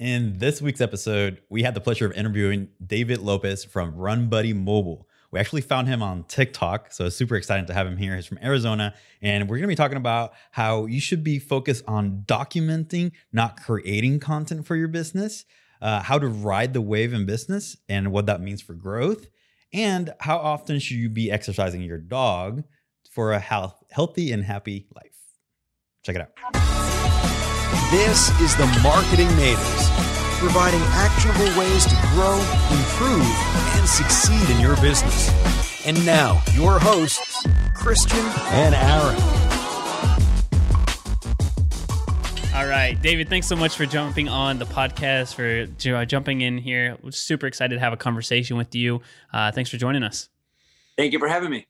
In this week's episode, we had the pleasure of interviewing David Lopez from Run Buddy Mobile. We actually found him on TikTok, so super excited to have him here. He's from Arizona, and we're gonna be talking about how you should be focused on documenting, not creating content for your business, uh, how to ride the wave in business, and what that means for growth, and how often should you be exercising your dog for a health, healthy and happy life. Check it out. This is the Marketing Natives, providing actionable ways to grow, improve, and succeed in your business. And now, your hosts, Christian and Aaron. All right, David, thanks so much for jumping on the podcast, for jumping in here. We're super excited to have a conversation with you. Uh, thanks for joining us. Thank you for having me.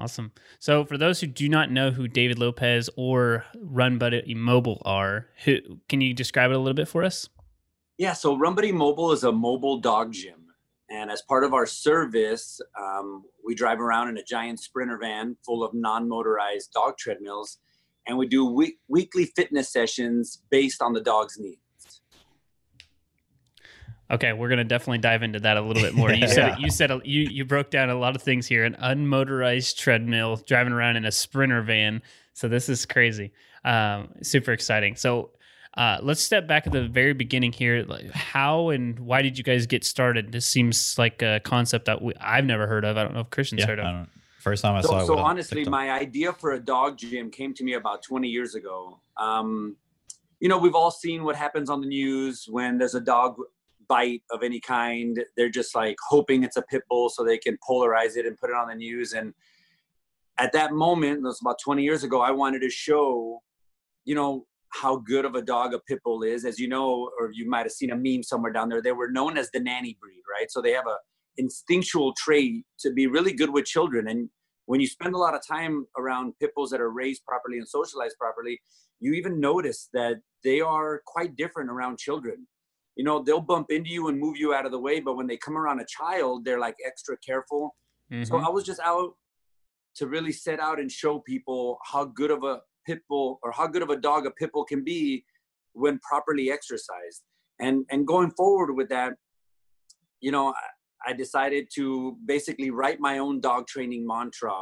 Awesome. So, for those who do not know who David Lopez or Run Buddy Mobile are, who can you describe it a little bit for us? Yeah, so Run Buddy Mobile is a mobile dog gym, and as part of our service, um, we drive around in a giant sprinter van full of non-motorized dog treadmills, and we do week- weekly fitness sessions based on the dog's needs. Okay, we're gonna definitely dive into that a little bit more. You said yeah. you said you you broke down a lot of things here: an unmotorized treadmill, driving around in a sprinter van. So this is crazy, um, super exciting. So uh, let's step back at the very beginning here. How and why did you guys get started? This seems like a concept that we, I've never heard of. I don't know if Christian's yeah, heard of. First time I so, saw it. So honestly, my idea for a dog gym came to me about 20 years ago. Um, you know, we've all seen what happens on the news when there's a dog bite of any kind. They're just like hoping it's a pit bull so they can polarize it and put it on the news. And at that moment, was about 20 years ago, I wanted to show, you know, how good of a dog a pit bull is. As you know, or you might have seen a meme somewhere down there, they were known as the nanny breed, right? So they have a instinctual trait to be really good with children. And when you spend a lot of time around pit bulls that are raised properly and socialized properly, you even notice that they are quite different around children you know they'll bump into you and move you out of the way but when they come around a child they're like extra careful mm-hmm. so i was just out to really set out and show people how good of a pit bull or how good of a dog a pit bull can be when properly exercised and and going forward with that you know i decided to basically write my own dog training mantra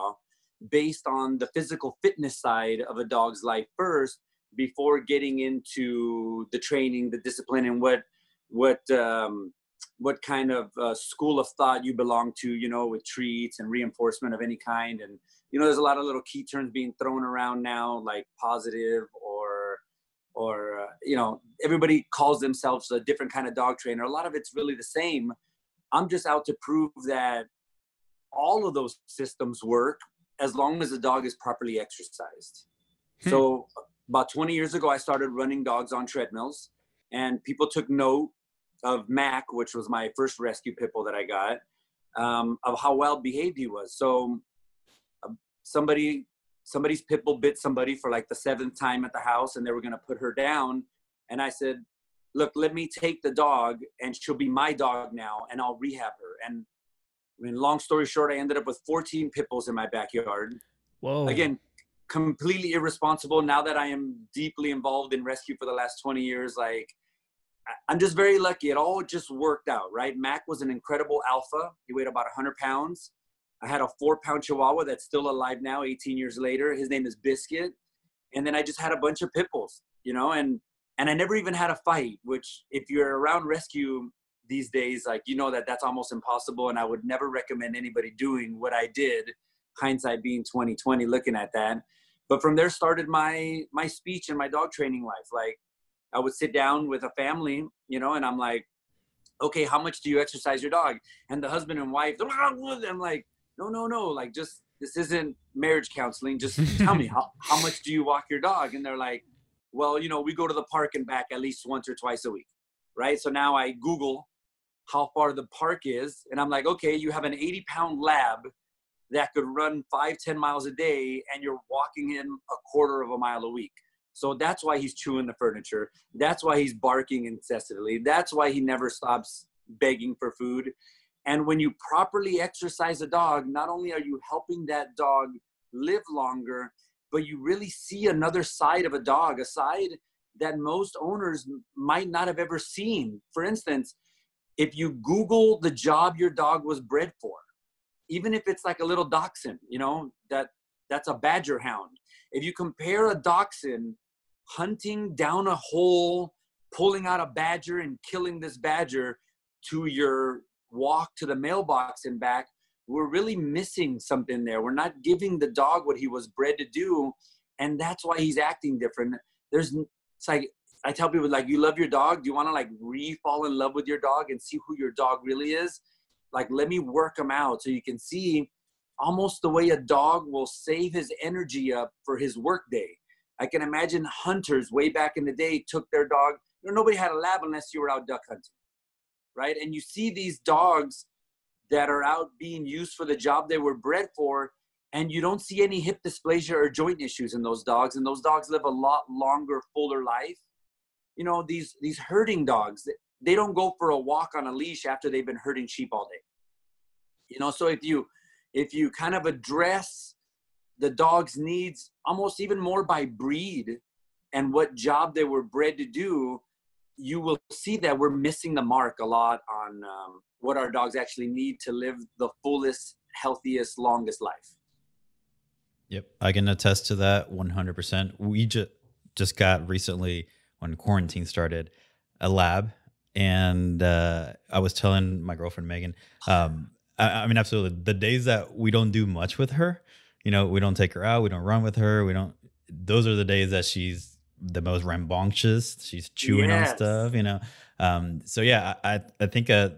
based on the physical fitness side of a dog's life first before getting into the training the discipline and what what um, what kind of uh, school of thought you belong to, you know, with treats and reinforcement of any kind. And, you know, there's a lot of little key terms being thrown around now, like positive or, or, uh, you know, everybody calls themselves a different kind of dog trainer. A lot of it's really the same. I'm just out to prove that all of those systems work as long as the dog is properly exercised. Hmm. So about 20 years ago, I started running dogs on treadmills and people took note of Mac, which was my first rescue pit bull that I got, um, of how well behaved he was. So uh, somebody somebody's pit bull bit somebody for like the seventh time at the house, and they were gonna put her down. And I said, "Look, let me take the dog, and she'll be my dog now, and I'll rehab her." And I mean, long story short, I ended up with 14 pit bulls in my backyard. Whoa! Again, completely irresponsible. Now that I am deeply involved in rescue for the last 20 years, like I'm just very lucky. It all just worked out, right? Mac was an incredible alpha. He weighed about 100 pounds. I had a four pound chihuahua that's still alive now, 18 years later. His name is Biscuit. And then I just had a bunch of pit bulls, you know, and and I never even had a fight. Which, if you're around rescue these days, like you know that that's almost impossible. And I would never recommend anybody doing what I did. Hindsight being 2020, looking at that. But from there started my my speech and my dog training life. Like I would sit down with a family, you know, and I'm like, okay, how much do you exercise your dog? And the husband and wife, I'm like, no, no, no, like just this isn't marriage counseling. Just tell me how, how much do you walk your dog? And they're like, well, you know, we go to the park and back at least once or twice a week, right? So now I Google how far the park is, and I'm like, okay, you have an 80 pound lab that could run five, 10 miles a day, and you're walking in a quarter of a mile a week. So that's why he's chewing the furniture. That's why he's barking incessantly. That's why he never stops begging for food. And when you properly exercise a dog, not only are you helping that dog live longer, but you really see another side of a dog, a side that most owners might not have ever seen. For instance, if you Google the job your dog was bred for, even if it's like a little dachshund, you know, that that's a badger hound. If you compare a dachshund hunting down a hole, pulling out a badger and killing this badger to your walk to the mailbox and back, we're really missing something there. We're not giving the dog what he was bred to do, and that's why he's acting different. There's it's like I tell people like you love your dog. Do you want to like re-fall in love with your dog and see who your dog really is? Like let me work him out so you can see almost the way a dog will save his energy up for his workday. I can imagine hunters way back in the day took their dog. You know, nobody had a lab unless you were out duck hunting, right? And you see these dogs that are out being used for the job they were bred for, and you don't see any hip dysplasia or joint issues in those dogs, and those dogs live a lot longer, fuller life. You know, these these herding dogs, they don't go for a walk on a leash after they've been herding sheep all day. You know, so if you if you kind of address the dog's needs almost even more by breed and what job they were bred to do, you will see that we're missing the mark a lot on um, what our dogs actually need to live the fullest, healthiest, longest life. Yep, I can attest to that 100%. We just just got recently when quarantine started a lab and uh, I was telling my girlfriend Megan um, I, I mean, absolutely. The days that we don't do much with her, you know, we don't take her out, we don't run with her, we don't. Those are the days that she's the most rambunctious. She's chewing yes. on stuff, you know. Um, so yeah, I I think uh,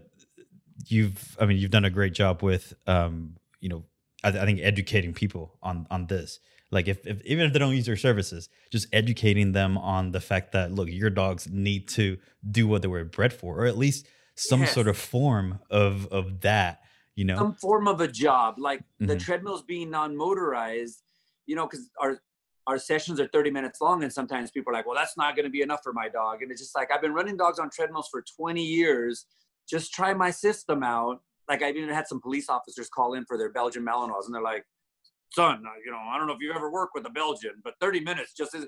you've I mean you've done a great job with um, you know I, I think educating people on on this. Like if, if even if they don't use your services, just educating them on the fact that look, your dogs need to do what they were bred for, or at least some yes. sort of form of of that you know? Some form of a job like mm-hmm. the treadmills being non-motorized you know because our our sessions are 30 minutes long and sometimes people are like well that's not going to be enough for my dog. And it's just like i've been running dogs on treadmills for 20 years. Just try my system out. Like i've even had some police officers call in for their belgian malinois and they're like son you know i don't know if you've ever worked with a belgian but 30 minutes just is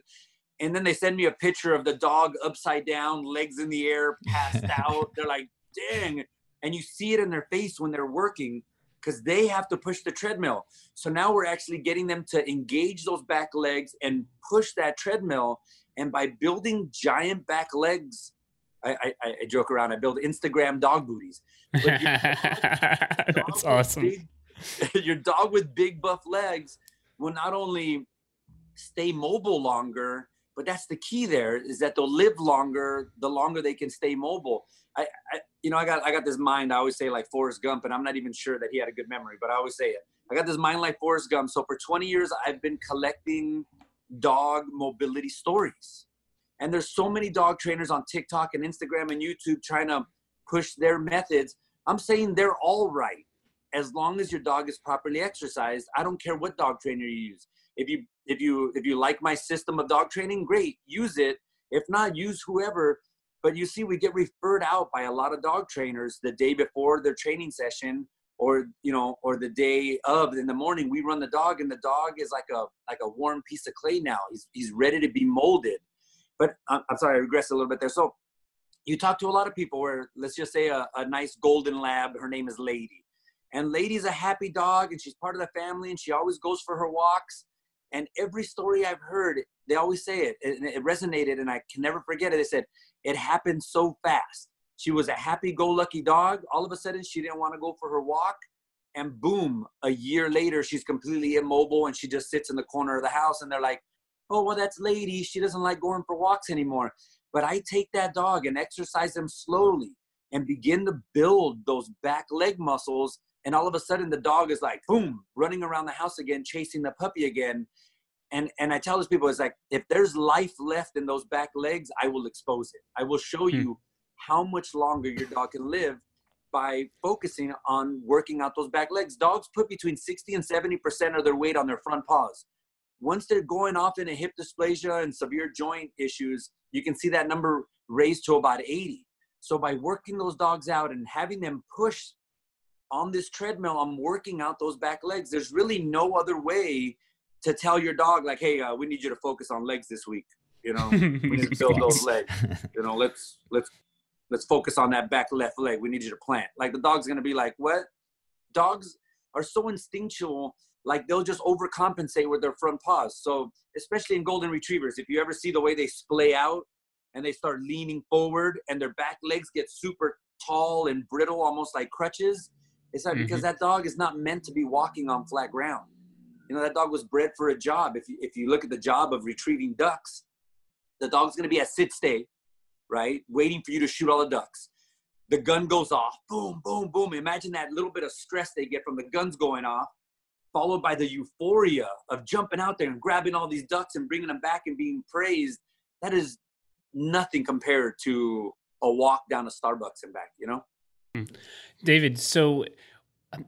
and then they send me a picture of the dog upside down legs in the air passed out. They're like dang and you see it in their face when they're working because they have to push the treadmill. So now we're actually getting them to engage those back legs and push that treadmill. And by building giant back legs, I, I, I joke around. I build Instagram dog booties. That's awesome. Big, your dog with big buff legs will not only stay mobile longer, but that's the key. There is that they'll live longer the longer they can stay mobile. I, I, you know, I got I got this mind. I always say like Forrest Gump, and I'm not even sure that he had a good memory, but I always say it. I got this mind like Forrest Gump. So for 20 years, I've been collecting dog mobility stories, and there's so many dog trainers on TikTok and Instagram and YouTube trying to push their methods. I'm saying they're all right as long as your dog is properly exercised. I don't care what dog trainer you use. If you if you if you like my system of dog training, great, use it. If not, use whoever but you see, we get referred out by a lot of dog trainers the day before their training session, or you know, or the day of in the morning. We run the dog, and the dog is like a like a warm piece of clay now. He's he's ready to be molded. But I'm, I'm sorry, I regressed a little bit there. So you talk to a lot of people where let's just say a, a nice golden lab. Her name is Lady, and Lady's a happy dog, and she's part of the family, and she always goes for her walks. And every story I've heard, they always say it, and it resonated, and I can never forget it. They said, It happened so fast. She was a happy go lucky dog. All of a sudden, she didn't want to go for her walk. And boom, a year later, she's completely immobile and she just sits in the corner of the house. And they're like, Oh, well, that's Lady. She doesn't like going for walks anymore. But I take that dog and exercise them slowly and begin to build those back leg muscles and all of a sudden the dog is like boom running around the house again chasing the puppy again. And and i tell those people it's like if there's life left in those back legs i will expose it. I will show hmm. you how much longer your dog can live by focusing on working out those back legs. Dogs put between 60 and 70 percent of their weight on their front paws. Once they're going off into hip dysplasia and severe joint issues you can see that number raised to about 80 so by working those dogs out and having them push on this treadmill, I'm working out those back legs. There's really no other way to tell your dog, like, hey, uh, we need you to focus on legs this week. You know, we need to build those legs. You know, let's let's let's focus on that back left leg. We need you to plant. Like the dog's gonna be like, what? Dogs are so instinctual, like they'll just overcompensate with their front paws. So especially in golden retrievers, if you ever see the way they splay out and they start leaning forward and their back legs get super tall and brittle, almost like crutches, it's like mm-hmm. because that dog is not meant to be walking on flat ground. You know, that dog was bred for a job. If you, if you look at the job of retrieving ducks, the dog's going to be at sit stay, right? Waiting for you to shoot all the ducks. The gun goes off, boom, boom, boom. Imagine that little bit of stress they get from the guns going off, followed by the euphoria of jumping out there and grabbing all these ducks and bringing them back and being praised. That is nothing compared to a walk down to Starbucks and back, you know? Hmm. David, so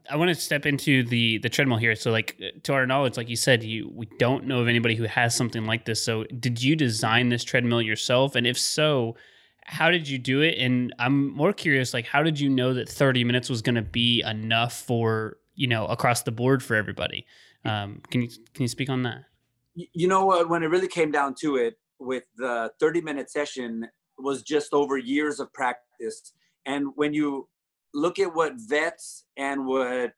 I want to step into the the treadmill here. So, like to our knowledge, like you said, you we don't know of anybody who has something like this. So, did you design this treadmill yourself? And if so, how did you do it? And I'm more curious, like how did you know that 30 minutes was going to be enough for you know across the board for everybody? Um, can you can you speak on that? You know what? When it really came down to it, with the 30 minute session was just over years of practice. And when you look at what vets and what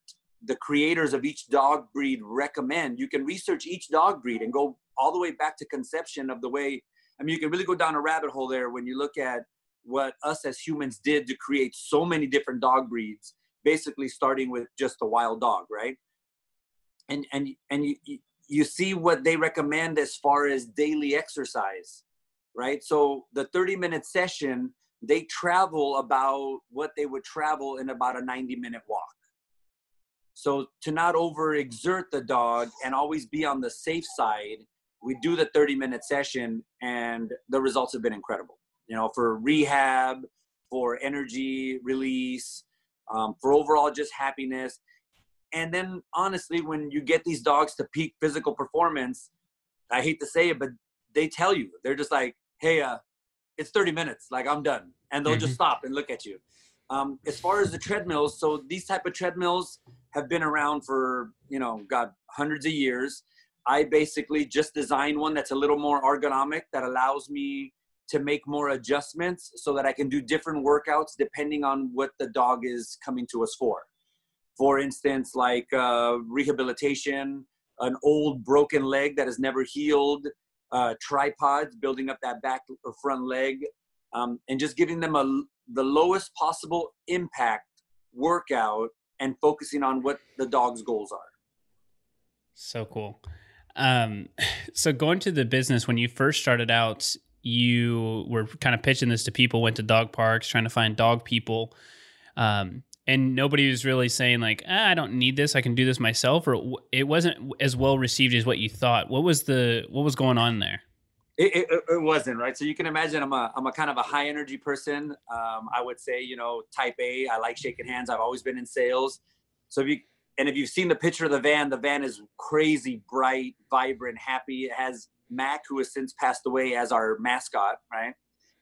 the creators of each dog breed recommend. You can research each dog breed and go all the way back to conception of the way. I mean, you can really go down a rabbit hole there when you look at what us as humans did to create so many different dog breeds, basically starting with just a wild dog, right? And and and you you see what they recommend as far as daily exercise, right? So the 30 minute session they travel about what they would travel in about a 90 minute walk. So to not overexert the dog and always be on the safe side, we do the 30 minute session and the results have been incredible. You know, for rehab, for energy release, um, for overall just happiness. And then honestly, when you get these dogs to peak physical performance, I hate to say it, but they tell you, they're just like, hey, uh, it's 30 minutes like i'm done. And they'll mm-hmm. just stop and look at you. Um, as far as the treadmills so these type of treadmills have been around for you know god hundreds of years. I basically just designed one that's a little more ergonomic that allows me to make more adjustments so that i can do different workouts depending on what the dog is coming to us for. For instance like uh, rehabilitation an old broken leg that has never healed uh, tripods, building up that back or front leg, um, and just giving them a, the lowest possible impact workout and focusing on what the dog's goals are. So cool. Um, so going to the business when you first started out, you were kind of pitching this to people, went to dog parks, trying to find dog people. Um, and nobody was really saying like ah, i don't need this. I can do this myself or it wasn't as well received as what you thought. What was the what was going on there? It, it, it wasn't right? So you can imagine i'm a i'm a kind of a high energy person. Um, i would say you know type a i like shaking hands. I've always been in sales. So if you and if you've seen the picture of the van the van is crazy bright vibrant happy. It has mac who has since passed away as our mascot right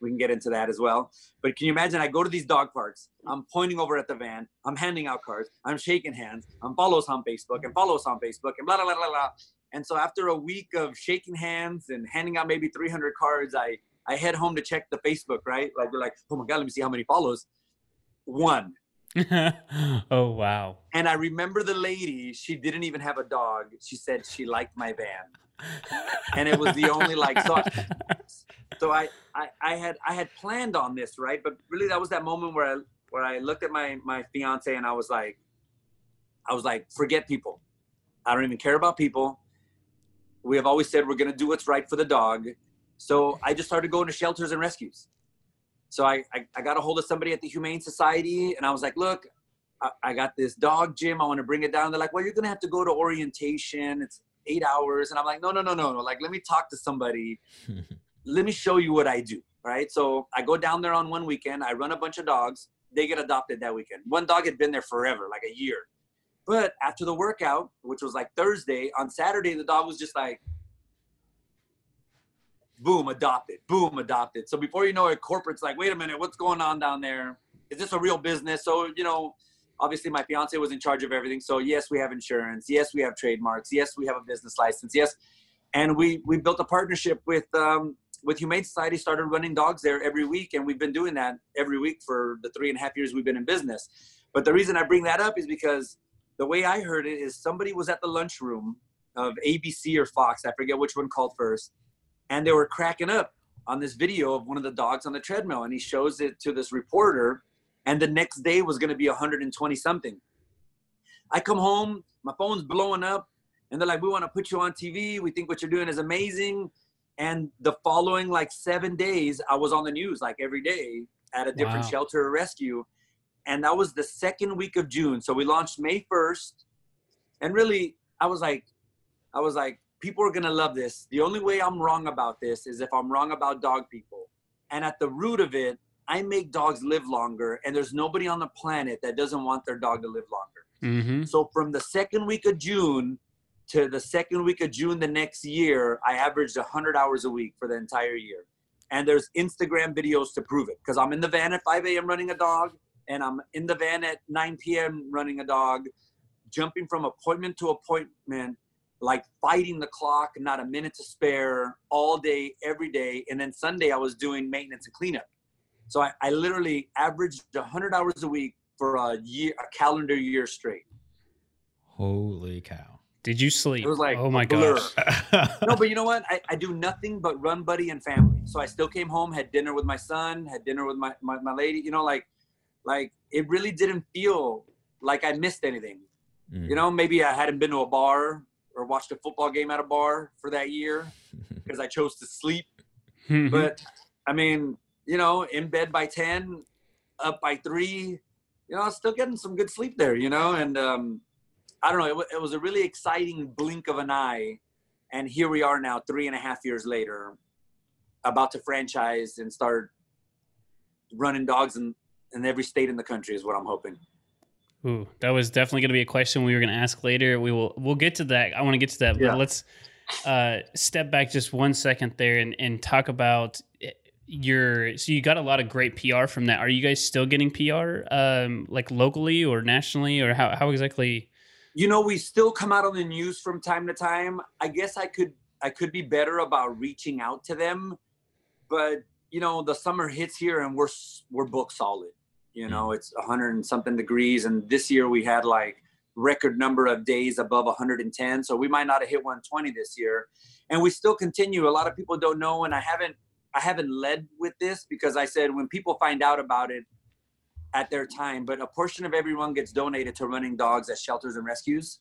we can get into that as well. But can you imagine? I go to these dog parks. I'm pointing over at the van. I'm handing out cards. I'm shaking hands. I'm follows on Facebook and follows on Facebook and blah blah blah blah blah. And so after a week of shaking hands and handing out maybe 300 cards, I I head home to check the Facebook. Right? Like we're like, oh my god, let me see how many follows. One. oh wow. And I remember the lady. She didn't even have a dog. She said she liked my van and it was the only like so. I, so I, I I had I had planned on this right, but really that was that moment where I where I looked at my my fiance and I was like, I was like, forget people. I don't even care about people. We have always said we're gonna do what's right for the dog. So I just started going to shelters and rescues. So I, I, I got a hold of somebody at the Humane Society and I was like, look, I, I got this dog gym. I want to bring it down. They're like, well, you're to have to go to orientation. It's eight hours. And I'm like, no, no, no, no, no. Like, let me talk to somebody. let me show you what I do. Right. So I go down there on one weekend. I run a bunch of dogs. They get adopted that weekend. One dog had been there forever, like a year. But after the workout, which was like Thursday, on Saturday, the dog was just like, boom, adopted, boom, adopted. So before you know it, corporate's like, wait a minute, what's going on down there? Is this a real business? So, you know, obviously my fiance was in charge of everything. So yes, we have insurance. Yes, we have trademarks. Yes, we have a business license. Yes, and we we built a partnership with um, with Humane Society, started running dogs there every week, and we've been doing that every week for the three and a half years we've been in business. But the reason I bring that up is because the way I heard it is somebody was at the lunchroom of ABC or Fox, I forget which one called first, and they were cracking up on this video of one of the dogs on the treadmill, and he shows it to this reporter, and the next day was going to be 120 something. I come home, my phone's blowing up, and they're like, "We want to put you on TV. We think what you're doing is amazing." And the following like seven days, I was on the news like every day at a different wow. shelter or rescue. And that was the second week of June. So we launched May 1st. And really, I was like, I was like, people are gonna love this. The only way I'm wrong about this is if I'm wrong about dog people. And at the root of it, I make dogs live longer, and there's nobody on the planet that doesn't want their dog to live longer. Mm-hmm. So from the second week of June to the second week of June the next year, I averaged 100 hours a week for the entire year. And there's Instagram videos to prove it because I'm in the van at 5 a.m. running a dog, and I'm in the van at 9 p.m. running a dog, jumping from appointment to appointment, like fighting the clock, not a minute to spare, all day, every day. And then Sunday, I was doing maintenance and cleanup. So I, I literally averaged 100 hours a week for a year, a calendar year straight. Holy cow. Did you sleep? It was like, oh my gosh. no, but you know what? I, I do nothing but run buddy and family. So I still came home, had dinner with my son, had dinner with my, my, my lady, you know, like, like it really didn't feel like I missed anything. Mm. You know, maybe I hadn't been to a bar or watched a football game at a bar for that year because I chose to sleep. but I mean, you know, in bed by 10, up by three, you know, I was still getting some good sleep there, you know, and, um, I don't know. It, it was a really exciting blink of an eye, and here we are now, three and a half years later, about to franchise and start running dogs in, in every state in the country. Is what I'm hoping. Ooh, that was definitely going to be a question we were going to ask later. We will we'll get to that. I want to get to that, yeah. but let's uh, step back just one second there and, and talk about eh, your. So you got a lot of great PR from that. Are you guys still getting PR, um, like locally or nationally, or how how exactly? You know we still come out on the news from time to time. I guess i could i could be better about reaching out to them but you know the summer hits here and we're we're book solid. You know mm. it's 100 and something degrees and this year we had like record number of days above 110 so we might not have hit 120 this year. And we still continue. A lot of people don't know and i haven't i haven't led with this because i said when people find out about it at their time, but a portion of everyone gets donated to running dogs at shelters and rescues.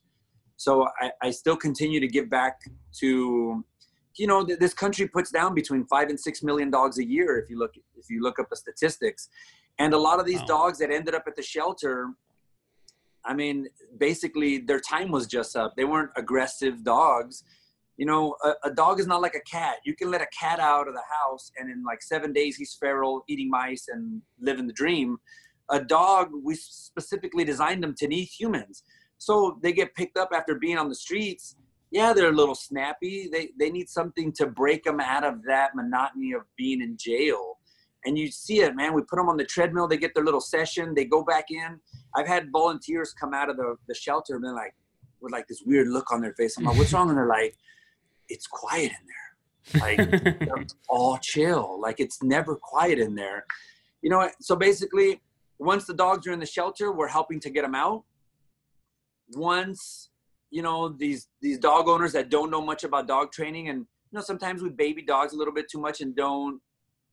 So I, I still continue to give back to, you know, th- this country puts down between five and six million dogs a year if you look if you look up the statistics, and a lot of these wow. dogs that ended up at the shelter. I mean, basically, their time was just up. They weren't aggressive dogs. You know, a, a, dog is not like a cat. You can let a cat out of the house, and in like seven days, he's feral, eating mice, and living the dream a dog we specifically designed them to need humans. So they get picked up after being on the streets. Yeah they're a little snappy. They they need something to break them out of that monotony of being in jail. And you see it man. We put them on the treadmill. They get their little session. They go back in. I've had volunteers come out of the, the shelter and they're like with like this weird look on their face. I'm like what's wrong? And they're like it's quiet in there. Like all chill. Like it's never quiet in there. You know so basically once the dogs are in the shelter, we're helping to get them out. Once, you know, these these dog owners that don't know much about dog training, and you know, sometimes we baby dogs a little bit too much and don't,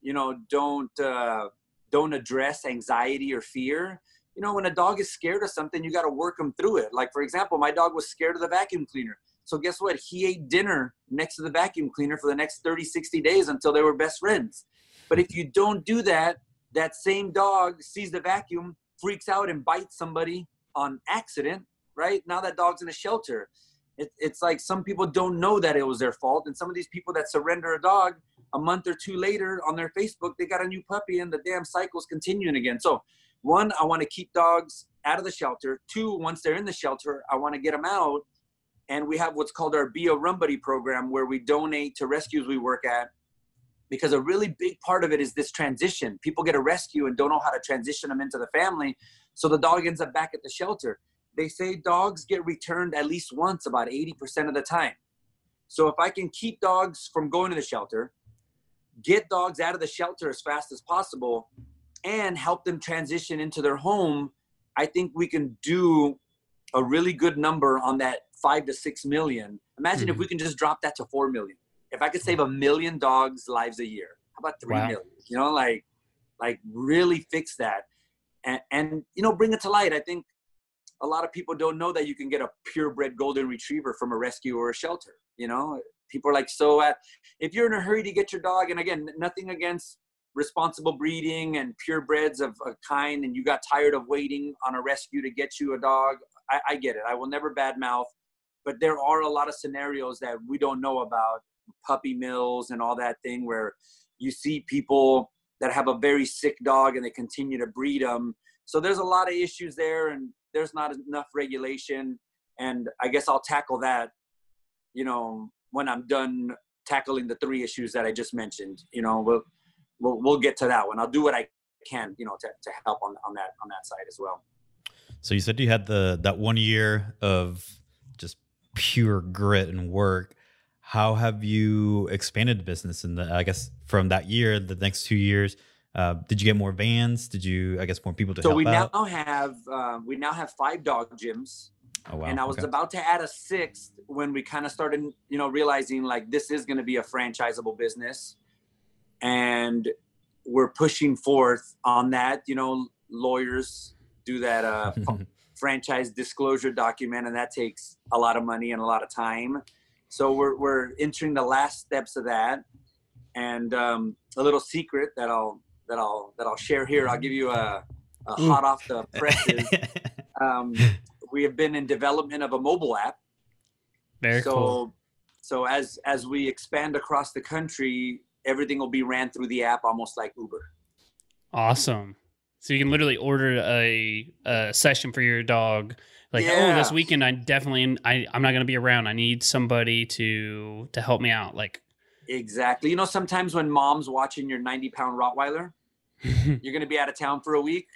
you know, don't uh, don't address anxiety or fear. You know, when a dog is scared of something, you got to work them through it. Like for example, my dog was scared of the vacuum cleaner. So guess what? He ate dinner next to the vacuum cleaner for the next 30, 60 days until they were best friends. But if you don't do that, that same dog sees the vacuum, freaks out, and bites somebody on accident, right? Now that dog's in a shelter. It, it's like some people don't know that it was their fault. And some of these people that surrender a dog a month or two later on their Facebook, they got a new puppy and the damn cycle's continuing again. So, one, I want to keep dogs out of the shelter. Two, once they're in the shelter, I want to get them out. And we have what's called our Be a Run Buddy program where we donate to rescues we work at because a really big part of it is this transition. People get a rescue and don't know how to transition them into the family. So the dog ends up back at the shelter. They say dogs get returned at least once about 80% of the time. So if I can keep dogs from going to the shelter, get dogs out of the shelter as fast as possible and help them transition into their home, I think we can do a really good number on that five to six million. Imagine mm-hmm. if we can just drop that to four million. If I could save a million dogs' lives a year, how about three wow. million? You know, like like really fix that and, and you know bring it to light. I think a lot of people don't know that you can get a purebred golden retriever from a rescue or a shelter. You know, people are like so at if you're in a hurry to get your dog, and again, nothing against responsible breeding and purebreds of a kind, and you got tired of waiting on a rescue to get you a dog. I, I get it. I will never badmouth, but there are a lot of scenarios that we don't know about puppy mills and all that thing where you see people that have a very sick dog and they continue to breed them. So there's a lot of issues there, and there's not enough regulation. And I guess I'll tackle that, you know, when I'm done tackling the three issues that I just mentioned. You know, we'll we'll, we'll get to that one. I'll do what I can, you know, to, to help on on that on that side as well. So you said you had the that one year of just pure grit and work. How have you expanded the business? And I guess from that year, the next two years, uh, did you get more vans? Did you, I guess, more people to so help we out? now have uh, we now have five dog gyms. Oh, wow. And I was okay. about to add a sixth when we kind of started, you know, realizing like this is going to be a franchisable business, and we're pushing forth on that. You know, lawyers do that uh, franchise disclosure document, and that takes a lot of money and a lot of time. So we're we're entering the last steps of that, and um, a little secret that I'll that I'll that I'll share here. I'll give you a, a hot off the presses. um, we have been in development of a mobile app. Very so, cool. So as as we expand across the country, everything will be ran through the app, almost like Uber. Awesome. So you can literally order a, a session for your dog. Like, yeah. oh, this weekend I definitely I I'm not gonna be around. I need somebody to to help me out. Like exactly. You know, sometimes when mom's watching your 90 pound Rottweiler, you're gonna be out of town for a week.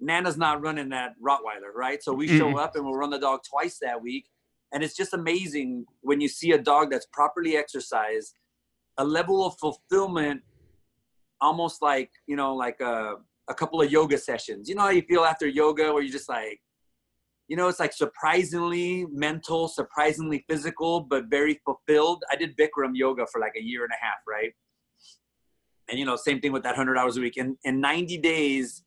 Nana's not running that Rottweiler, right? So we show up and we'll run the dog twice that week. And it's just amazing when you see a dog that's properly exercised, a level of fulfillment, almost like, you know, like a, a couple of yoga sessions. You know how you feel after yoga where you're just like, you know, it's like surprisingly mental, surprisingly physical, but very fulfilled. I did Bikram yoga for like a year and a half, right? And, you know, same thing with that 100 hours a week. In, in 90 days,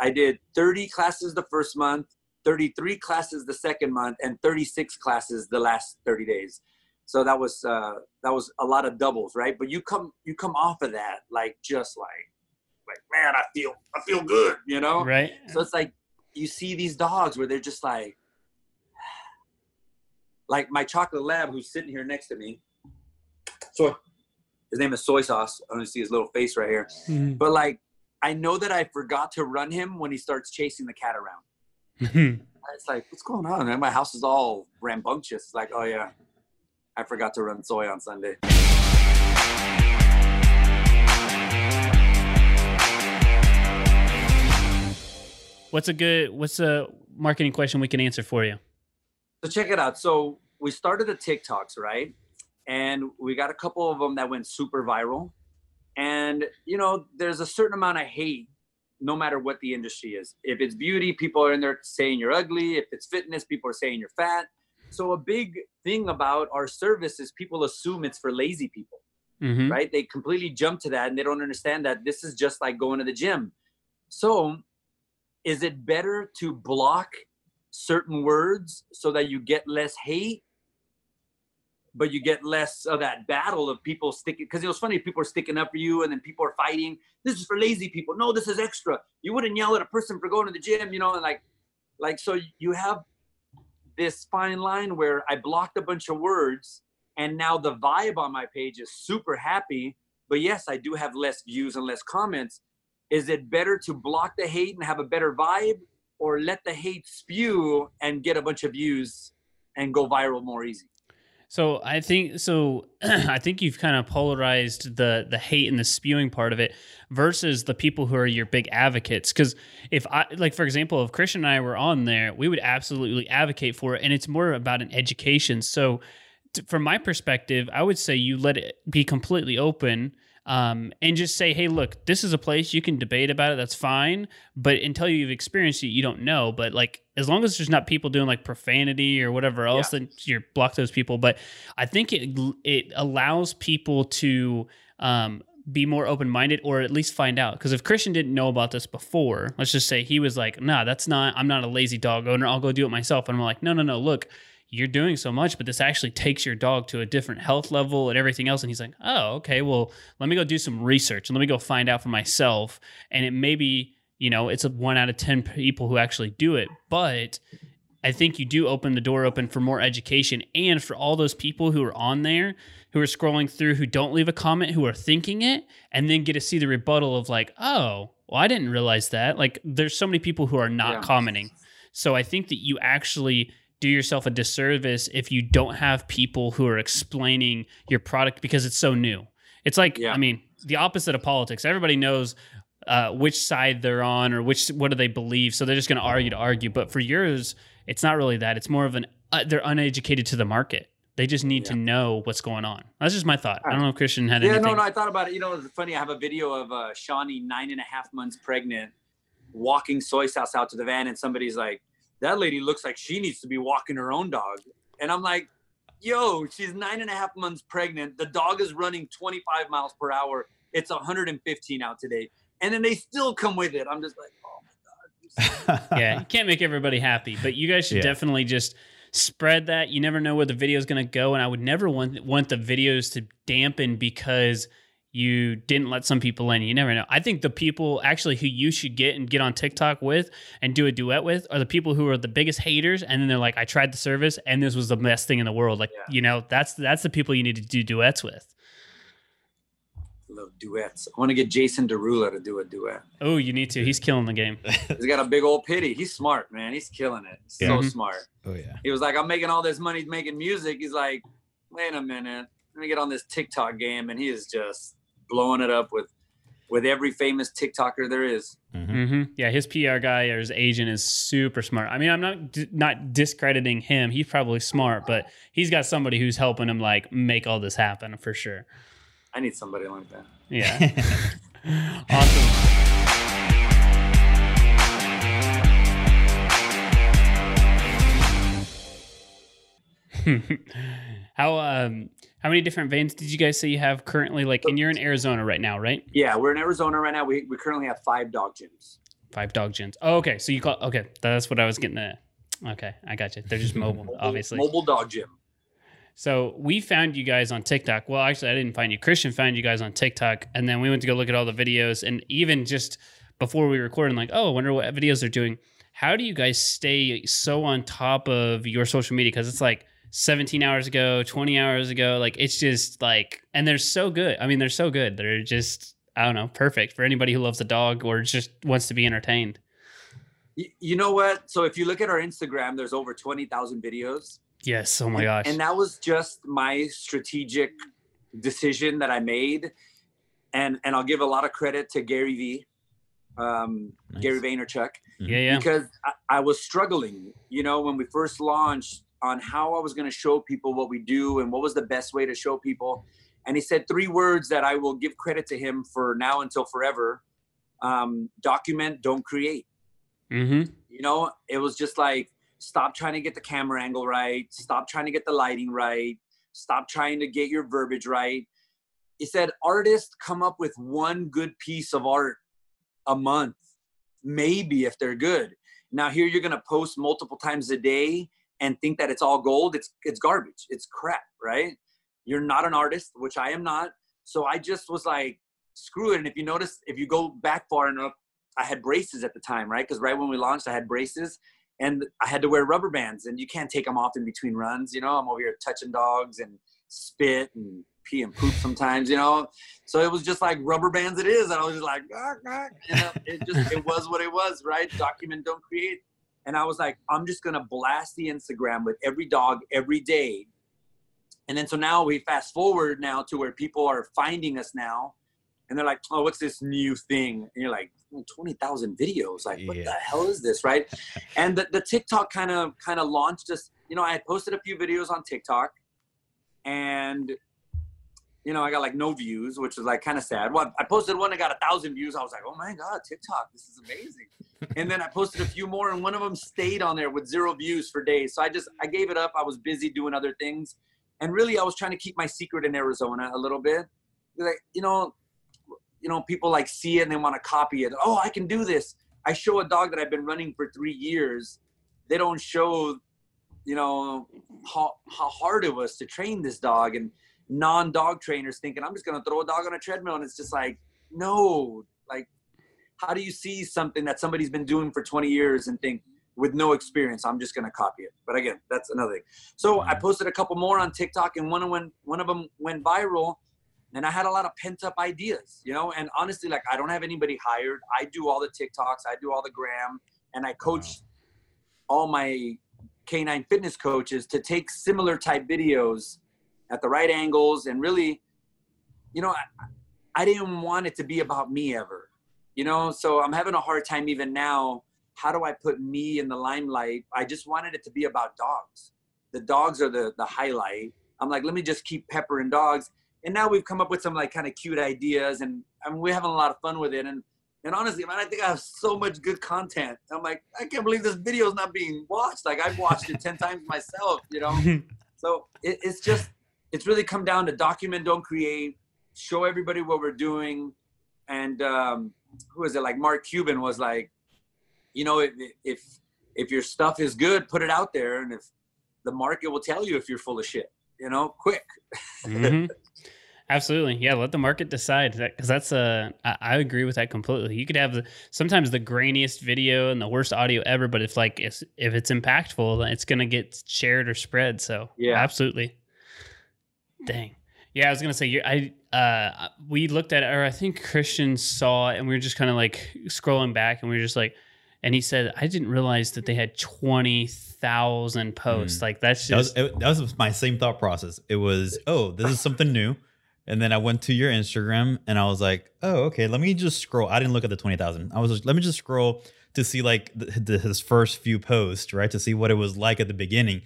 I did 30 classes the first month, 33 classes the second month, and 36 classes the last 30 days. So that was uh, that was a lot of doubles, right? But you come you come off of that like just like like man, I feel I feel good, you know? Right. So it's like you see these dogs where they're just like like my chocolate lab who's sitting here next to me. So his name is soy sauce. I don't see his little face right here. Mm-hmm. But like I know that I forgot to run him when he starts chasing the cat around. it's like, what's going on? Man? My house is all rambunctious. It's like, oh yeah, I forgot to run soy on Sunday. What's a good? What's a marketing question we can answer for you? So check it out. So we started the TikToks, right? And we got a couple of them that went super viral. And, you know, there's a certain amount of hate no matter what the industry is. If it's beauty, people are in there saying you're ugly. If it's fitness, people are saying you're fat. So a big thing about our service is people assume it's for lazy people, mm-hmm. right? They completely jump to that and they don't understand that this is just like going to the gym. So is it better to block certain words so that you get less hate but you get less of that battle of people sticking because it was funny people are sticking up for you and then people are fighting. This is for lazy people. No this is extra. You wouldn't yell at a person for going to the gym you know and like like so you have this fine line where i blocked a bunch of words and now the vibe on my page is super happy but yes i do have less views and less comments is it better to block the hate and have a better vibe or let the hate spew and get a bunch of views and go viral more easy so I think so. I think you've kind of polarized the the hate and the spewing part of it versus the people who are your big advocates. Because if I like, for example, if Christian and I were on there, we would absolutely advocate for it, and it's more about an education. So, t- from my perspective, I would say you let it be completely open. Um, and just say, hey, look, this is a place you can debate about it. That's fine. But until you've experienced it, you don't know. But like, as long as there's not people doing like profanity or whatever else, yeah. then you block those people. But I think it it allows people to um, be more open minded or at least find out. Because if Christian didn't know about this before, let's just say he was like, nah, that's not, I'm not a lazy dog owner. I'll go do it myself. And I'm like, no, no, no, look, you're doing so much, but this actually takes your dog to a different health level and everything else. And he's like, oh, okay, well, let me go do some research and let me go find out for myself. And it may be, you know, it's a one out of 10 people who actually do it, but I think you do open the door open for more education and for all those people who are on there who are scrolling through who don't leave a comment who are thinking it and then get to see the rebuttal of like, oh, well, I didn't realize that. Like there's so many people who are not yeah. commenting. So I think that you actually do yourself a disservice if you don't have people who are explaining your product because it's so new. It's like, yeah. I mean, the opposite of politics. Everybody knows uh, which side they're on or which what do they believe, so they're just going to argue to argue. But for yours, it's not really that. It's more of an uh, they're uneducated to the market. They just need yeah. to know what's going on. That's just my thought. I don't know if Christian had yeah, anything. Yeah, no, no. I thought about it. You know, it's funny. I have a video of uh, Shawnee, nine and a half months pregnant, walking soy sauce out to the van, and somebody's like, that lady looks like she needs to be walking her own dog. And I'm like, yo, she's nine and a half months pregnant. The dog is running 25 miles per hour. It's 115 out today. And then they still come with it. I'm just like, oh my God. yeah, you can't make everybody happy, but you guys should yeah. definitely just spread that. You never know where the video is going to go. And I would never want, want the videos to dampen because – you didn't let some people in. You never know. I think the people actually who you should get and get on TikTok with and do a duet with are the people who are the biggest haters. And then they're like, I tried the service and this was the best thing in the world. Like, yeah. you know, that's that's the people you need to do duets with. Love duets. I want to get Jason Derulo to do a duet. Oh, you need to. He's killing the game. He's got a big old pity. He's smart, man. He's killing it. So mm-hmm. smart. Oh yeah. He was like, I'm making all this money making music. He's like, wait a minute. Let me get on this TikTok game, and he is just blowing it up with with every famous TikToker there is. Mm-hmm. Mm-hmm. Yeah, his PR guy or his agent is super smart. I mean, I'm not not discrediting him. He's probably smart, but he's got somebody who's helping him like make all this happen for sure. I need somebody like that. Yeah. awesome. How um how many different vanes did you guys say you have currently? Like, and you're in Arizona right now, right? Yeah, we're in Arizona right now. We, we currently have five dog gyms. Five dog gyms. Oh, okay. So you call okay. That's what I was getting at. Okay, I got you. They're just mobile, mobile obviously. Mobile dog gym. So we found you guys on TikTok. Well, actually, I didn't find you. Christian found you guys on TikTok, and then we went to go look at all the videos, and even just before we recorded, like, oh, I wonder what videos they're doing. How do you guys stay so on top of your social media? Because it's like 17 hours ago, 20 hours ago. Like it's just like, and they're so good. I mean, they're so good. They're just, I don't know, perfect for anybody who loves a dog or just wants to be entertained. You know what? So if you look at our Instagram, there's over 20,000 videos. Yes. Oh my gosh. And that was just my strategic decision that I made. And, and I'll give a lot of credit to Gary Vee um, nice. Gary Vaynerchuk. Yeah, yeah. Because I, I, was struggling, you know, when we first launched, on how I was going to show people what we do and what was the best way to show people. And he said three words that I will give credit to him for now until forever um, document, don't create. Mm-hmm. You know, it was just like, stop trying to get the camera angle right, stop trying to get the lighting right, stop trying to get your verbiage right. He said, artists come up with one good piece of art a month, maybe if they're good. Now, here you're going to post multiple times a day and think that it's all gold, it's it's garbage. It's crap, right? You're not an artist, which I am not. So I just was like, screw it. And if you notice, if you go back far enough, I had braces at the time, right? Because right when we launched, I had braces and I had to wear rubber bands and you can't take them off in between runs. You know, I'm over here touching dogs and spit and pee and poop sometimes, you know? So it was just like rubber bands it is. And I was just like, ah. and it just, it was what it was, right? Document, don't create. And I was like, I'm just gonna blast the Instagram with every dog every day. And then so now we fast forward now to where people are finding us now, and they're like, "Oh, what's this new thing?" And you're like, "20 thousand videos! Like, what yeah. the hell is this?" Right? and the, the TikTok kind of kind of launched us. You know, I had posted a few videos on TikTok, and you know, I got like no views, which was like kind of sad. Well, I posted one that got a thousand views. I was like, oh my God, TikTok, this is amazing. and then I posted a few more and one of them stayed on there with zero views for days. So I just, I gave it up. I was busy doing other things. And really I was trying to keep my secret in Arizona a little bit. Like, you know, you know, people like see it and they want to copy it. Oh, I can do this. I show a dog that I've been running for three years. They don't show, you know, how, how hard it was to train this dog. And, non-dog trainers thinking I'm just going to throw a dog on a treadmill and it's just like no like how do you see something that somebody's been doing for 20 years and think with no experience I'm just going to copy it? But again that's another thing. So I posted a couple more on TikTok and one of when one of them went viral and I had a lot of pent up ideas you know? And honestly like I don't have anybody hired. I do all the TikToks I do all the gram and I coach wow. all my canine fitness coaches to take similar type videos at the right angles and really you know I, I didn't want it to be about me ever you know? So i'm having a hard time even now. How do i put me in the limelight? I just wanted it to be about dogs. The dogs are the the highlight. I'm like let me just keep peppering dogs. And now we've come up with some like kind of cute ideas and I mean, we're having a lot of fun with it. And and honestly man i think i have so much good content. I'm like i can't believe this video is not being watched. Like i've watched it 10 times myself you know? So it, it's just it's really come down to document, don't create, show everybody what we're doing. And um, who is it? Like Mark Cuban was like, you know, if, if if your stuff is good, put it out there, and if the market will tell you if you're full of shit, you know, quick. mm-hmm. Absolutely, yeah. Let the market decide because that's a. I, I agree with that completely. You could have the, sometimes the grainiest video and the worst audio ever, but if like if, if it's impactful, it's gonna get shared or spread. So yeah, absolutely. Dang. Yeah, I was gonna say I uh we looked at it, or I think Christian saw it and we were just kind of like scrolling back and we were just like and he said I didn't realize that they had twenty thousand posts. Mm. Like that's just that was, it, that was my same thought process. It was oh this is something new, and then I went to your Instagram and I was like oh okay let me just scroll. I didn't look at the twenty thousand. I was like, let me just scroll to see like the, the, his first few posts right to see what it was like at the beginning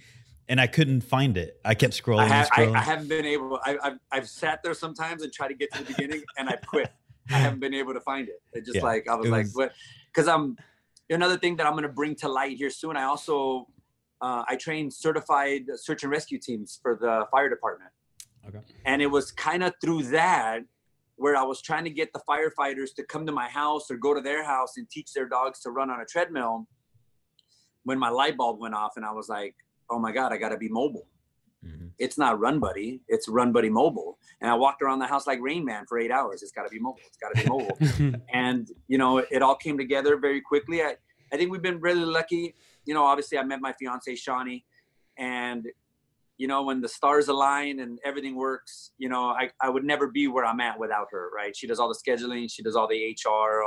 and I couldn't find it. I kept scrolling. I, have, scrolling. I, I haven't been able. I, have I've sat there sometimes and tried to get to the beginning, and I've quit. I haven't been able to find it. It just yeah, like I was, was like, what? Because I'm another thing that I'm going to bring to light here soon. I also uh, I train certified search and rescue teams for the fire department. Okay. And it was kind of through that where I was trying to get the firefighters to come to my house or go to their house and teach their dogs to run on a treadmill. When my light bulb went off, and I was like, oh my God, I got to be mobile. Mm-hmm. It's not Run Buddy, it's Run Buddy Mobile. And I walked around the house like Rain Man for eight hours. It's got to be mobile. It's got to be mobile. and, you know, it all came together very quickly. I, I think we've been really lucky. You know, obviously, I met my fiance, Shawnee, and, you know, when the stars align and everything works, you know, I, I would never be where I'm at without her, right? She does all the scheduling, she does all the HR,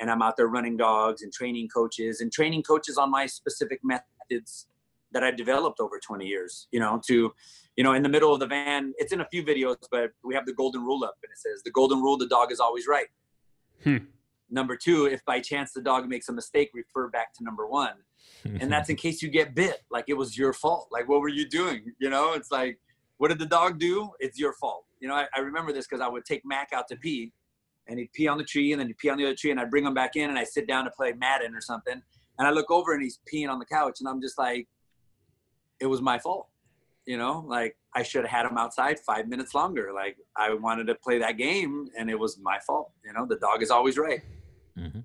and I'm out there running dogs and training coaches and training coaches on my specific methods that I've developed over 20 years, you know, to, you know, in the middle of the van, it's in a few videos, but we have the golden rule up and it says the golden rule, the dog is always right. Hmm. Number two, if by chance the dog makes a mistake, refer back to number one. and that's in case you get bit. Like it was your fault. Like, what were you doing? You know, it's like, what did the dog do? It's your fault. You know, I, I remember this because I would take Mac out to pee and he'd pee on the tree and then he'd pee on the other tree and I'd bring him back in and I sit down to play Madden or something. And I look over and he's peeing on the couch and I'm just like, it was my fault. You know, like I should have had him outside five minutes longer. Like I wanted to play that game, and it was my fault. You know, the dog is always right. Mm-hmm.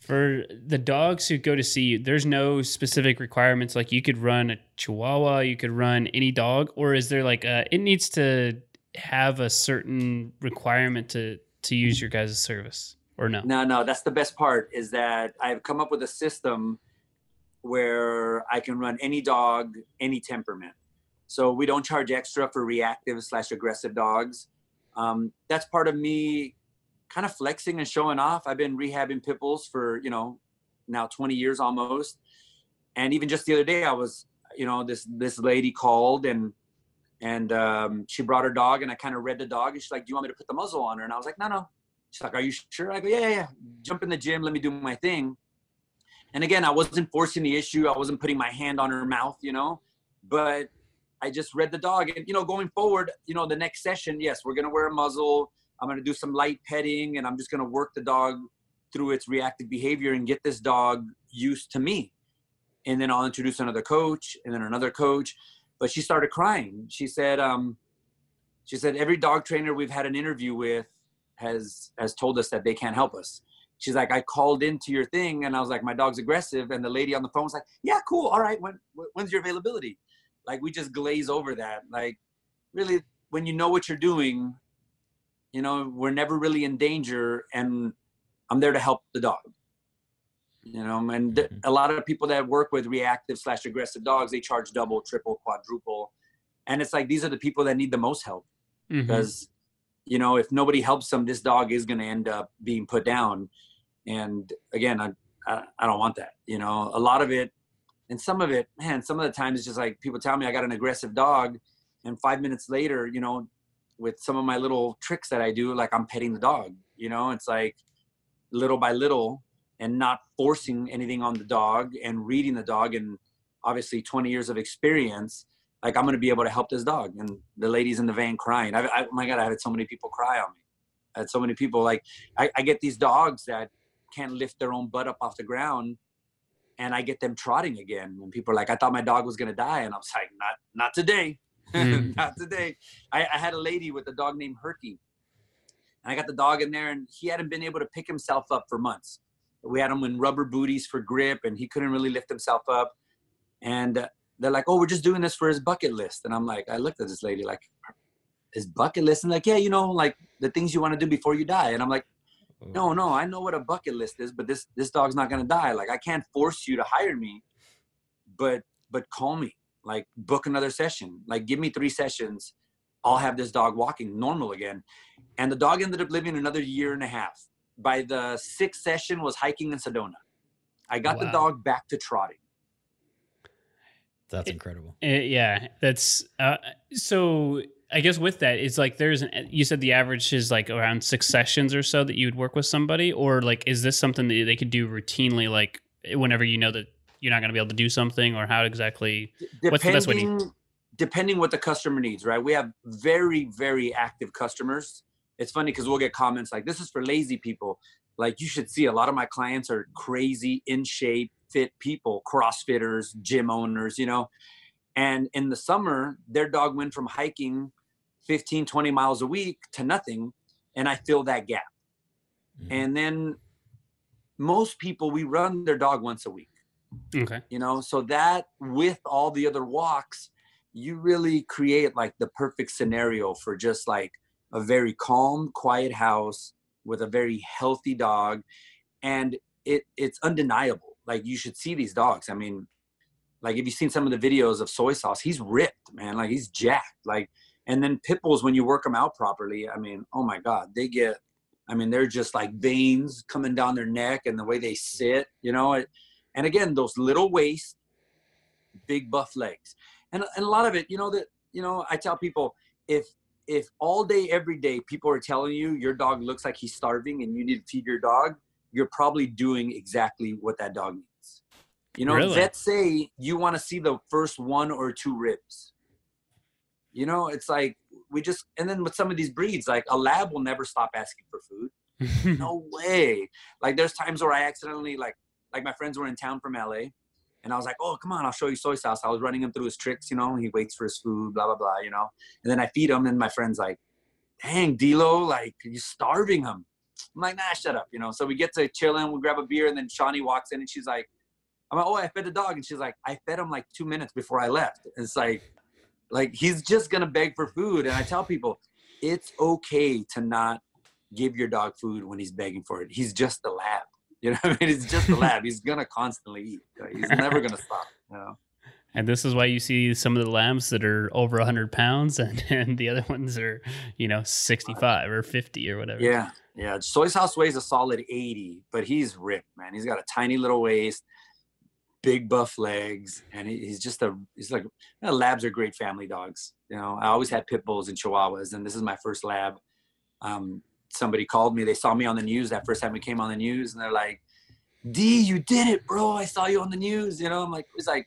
For the dogs who go to see you, there's no specific requirements. Like you could run a Chihuahua, you could run any dog, or is there like a, it needs to have a certain requirement to to use your guys' service, or no? No, no. That's the best part is that I've come up with a system where I can run any dog, any temperament. So we don't charge extra for reactive slash aggressive dogs. Um, that's part of me kind of flexing and showing off. I've been rehabbing pit bulls for, you know, now 20 years almost. And even just the other day, I was, you know, this, this lady called and, and um, she brought her dog and I kind of read the dog and she's like, do you want me to put the muzzle on her? And I was like, no, no. She's like, are you sure? I go, yeah, yeah, yeah. Jump in the gym. Let me do my thing. And again, I wasn't forcing the issue. I wasn't putting my hand on her mouth, you know, but I just read the dog, and you know, going forward, you know, the next session, yes, we're gonna wear a muzzle. I'm gonna do some light petting, and I'm just gonna work the dog through its reactive behavior and get this dog used to me. And then I'll introduce another coach, and then another coach. But she started crying. She said, um, she said every dog trainer we've had an interview with has has told us that they can't help us. She's like, I called into your thing, and I was like, my dog's aggressive, and the lady on the phone was like, Yeah, cool, all right. When when's your availability? like we just glaze over that like really when you know what you're doing you know we're never really in danger and i'm there to help the dog you know and mm-hmm. a lot of people that work with reactive slash aggressive dogs they charge double triple quadruple and it's like these are the people that need the most help mm-hmm. because you know if nobody helps them this dog is going to end up being put down. And again I, I i don't want that you know? A lot of it and some of it man some of the times it's just like people tell me i got an aggressive dog and five minutes later you know with some of my little tricks that i do like i'm petting the dog you know? It's like little by little and not forcing anything on the dog and reading the dog. And obviously 20 years of experience like i'm to be able to help this dog and the ladies in the van crying I, I, oh my god i had so many people cry on me i had so many people like I, I get these dogs that can't lift their own butt up off the ground and I get them trotting again. And people are like, I thought my dog was gonna die, and I was like, not not today, mm. not today. I, I, had a lady with a dog named Herky, and I got the dog in there, and he hadn't been able to pick himself up for months. We had him in rubber booties for grip, and he couldn't really lift himself up. And they're like, "Oh, we're just doing this for his bucket list." And I'm like, I looked at this lady like, his bucket list, and like, yeah, you know, like the things you want to do before you die. And I'm like, no no i know what a bucket list is but this this dog's not gonna die. Like i can't force you to hire me but but call me. Like book another session. Like give me three sessions. I'll have this dog walking normal again. And the dog ended up living another year and a half. By the sixth session was hiking in sedona. I got wow. the dog back to trotting that's incredible it, yeah that's uh, so I guess with that, it's like there's an, you said the average is like around six sessions or so that you would work with somebody, or like is this something that they could do routinely, like whenever you know that you're not going to be able to do something, or how exactly? Depending, what's the best way? To... Depending what the customer needs, right? We have very very active customers. It's funny because we'll get comments like, "This is for lazy people." Like you should see a lot of my clients are crazy, in shape, fit people, CrossFitters, gym owners, you know. And in the summer, their dog went from hiking 15, 20 miles a week to nothing. And I fill that gap. Mm-hmm. And then most people, we run their dog once a week. Okay. You know, so that with all the other walks, you really create like the perfect scenario for just like a very calm, quiet house with a very healthy dog. And it it's undeniable. Like you should see these dogs. I mean, like if you've seen some of the videos of soy sauce, he's ripped, man. Like he's jacked. Like and then pit bulls, when you work them out properly, I mean, oh my God, they get, I mean, they're just like veins coming down their neck and the way they sit, you know. And again, those little waist, big buff legs. And, and a lot of it, you know, that, you know, I tell people if, if all day, every day, people are telling you your dog looks like he's starving and you need to feed your dog, you're probably doing exactly what that dog needs. You know, really? vets say you want to see the first one or two ribs you know, it's like we just and then with some of these breeds, like a lab will never stop asking for food. no way. Like there's times where I accidentally like like my friends were in town from LA and I was like, oh, come on, I'll show you soy sauce. I was running him through his tricks, you know, he waits for his food, blah, blah, blah, you know. And then I feed him, and my friend's like, dang, D'Lo, like, you're starving him. I'm like, nah, shut up, you know. So we get to chilling, we grab a beer, and then Shawnee walks in, and she's like, I'm like, oh, I fed the dog. And she's like, I fed him like two minutes before I left. It's like, like he's just gonna beg for food. And I tell people, it's okay to not give your dog food when he's begging for it. He's just a lab. You know, I mean, it's just a lab. He's gonna constantly eat. He's never gonna stop. You know. And this is why you see some of the lambs that are over 100 pounds and, and the other ones are, you know, 65 or 50 or whatever. Yeah. Yeah. Soy sauce House weighs a solid 80, but he's ripped, man. He's got a tiny little waist big buff legs, and he's just a he's like you know, labs are great family dogs. You know, I always had pit bulls and chihuahuas, and this is my first lab. Um, somebody called me. They saw me on the news that first time we came on the news, and they're like, "D, you did it, bro! I saw you on the news." You know, I'm like, it's like,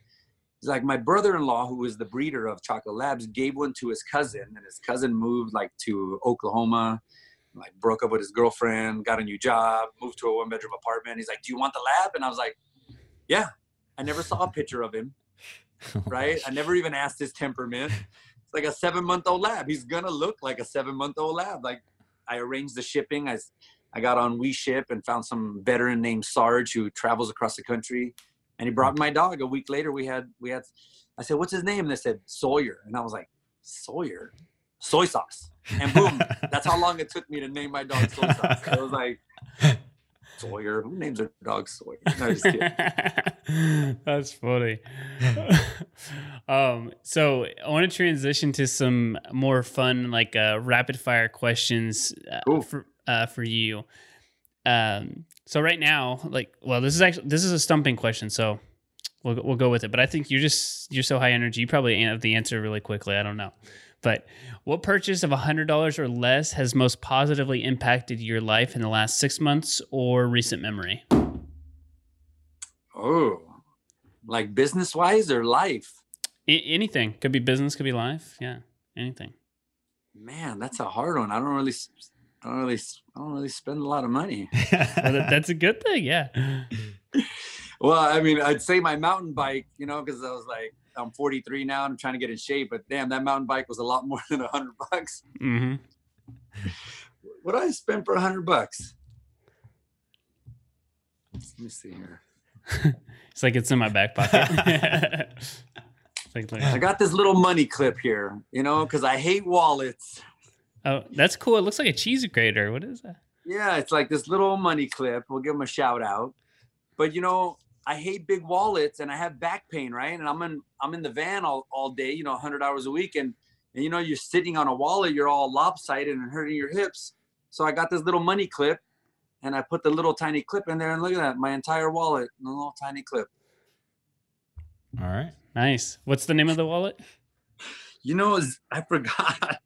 it's like my brother-in-law, who was the breeder of chocolate labs, gave one to his cousin, and his cousin moved like to Oklahoma, like broke up with his girlfriend, got a new job, moved to a one-bedroom apartment. He's like, "Do you want the lab?" And I was like, "Yeah." I never saw a picture of him, right? I never even asked his temperament. It's like a seven-month-old lab. He's gonna look like a seven-month-old lab. Like I arranged the shipping. I I got on WeShip and found some veteran named Sarge who travels across the country and he brought my dog. A week later, we had we had. I said, "What's his name?" And they said Sawyer, and I was like, "Sawyer, soy sauce." And boom, that's how long it took me to name my dog soy sauce. I was like, Sawyer. Who names their dog Sawyer? No, just kidding. That's funny. um, so I want to transition to some more fun, like uh, rapid fire questions uh, for uh, for you. Um, so right now, like, well, this is actually this is a stumping question, so we'll we'll go with it. But I think you're just you're so high energy, you probably have the answer really quickly. I don't know. But what purchase of $100 or less has most positively impacted your life in the last six months or recent memory? Oh, like business wise or life? A- anything. Could be business, could be life. Yeah, anything. Man, that's a hard one. I don't really, I don't really, I don't really spend a lot of money. That's a good thing. Yeah. Well, I mean, I'd say my mountain bike, you know, because I was like, I'm 43 now. and I'm trying to get in shape, but damn, that mountain bike was a lot more than a hundred bucks. hmm What I spend for a hundred bucks? Let me see here. It's like it's in my back pocket. Like. I got this little money clip here, you know, because I hate wallets. oh, that's cool. It looks like a cheese grater. What is that? Yeah, it's like this little money clip. We'll give them a shout out. But you know, I hate big wallets and I have back pain, right? And I'm in I'm in the van all, all day, you know, 100 hours a week and and you know, you're sitting on a wallet, you're all lopsided and hurting your hips. So I got this little money clip and I put the little tiny clip in there and look at that, my entire wallet, in a little tiny clip. All right. Nice. What's the name of the wallet? You know, I forgot.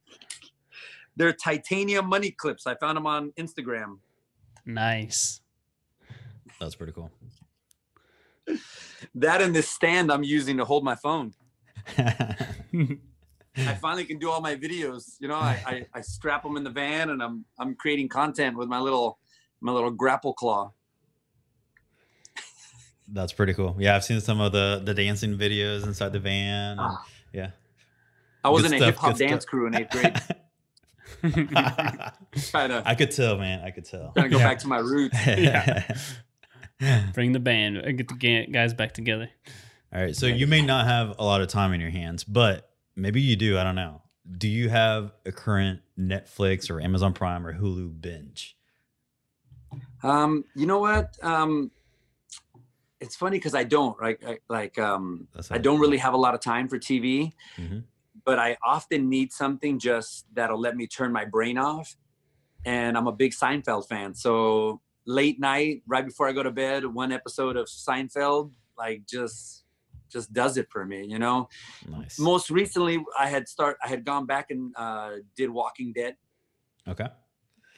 They're titanium money clips. I found them on Instagram. Nice. That's pretty cool. That and this stand I'm using to hold my phone. I finally can do all my videos. You know, I, I, I strap them in the van and I'm I'm creating content with my little my little grapple claw. That's pretty cool. Yeah, I've seen some of the the dancing videos inside the van. and- Ah. yeah. I was Good in a hip hop dance stuff. crew in eighth grade. to I could tell, man. I could tell. trying to go Yeah. back to my roots. Yeah. Bring the band, uh, get the guys back together. All right. So you may not have a lot of time in your hands, but maybe you do. I don't know. Do you have a current Netflix or Amazon Prime or Hulu binge? Um, you know what? Um, it's funny because I don't like I, like um, I don't really have a lot of time for TV, Mhm. but I often need something just that'll let me turn my brain off. And I'm a big Seinfeld fan, so late night, right before I go to bed, one episode of Seinfeld like just just does it for me, you know. Nice. Most recently, I had start I had gone back and uh, did Walking Dead. Okay.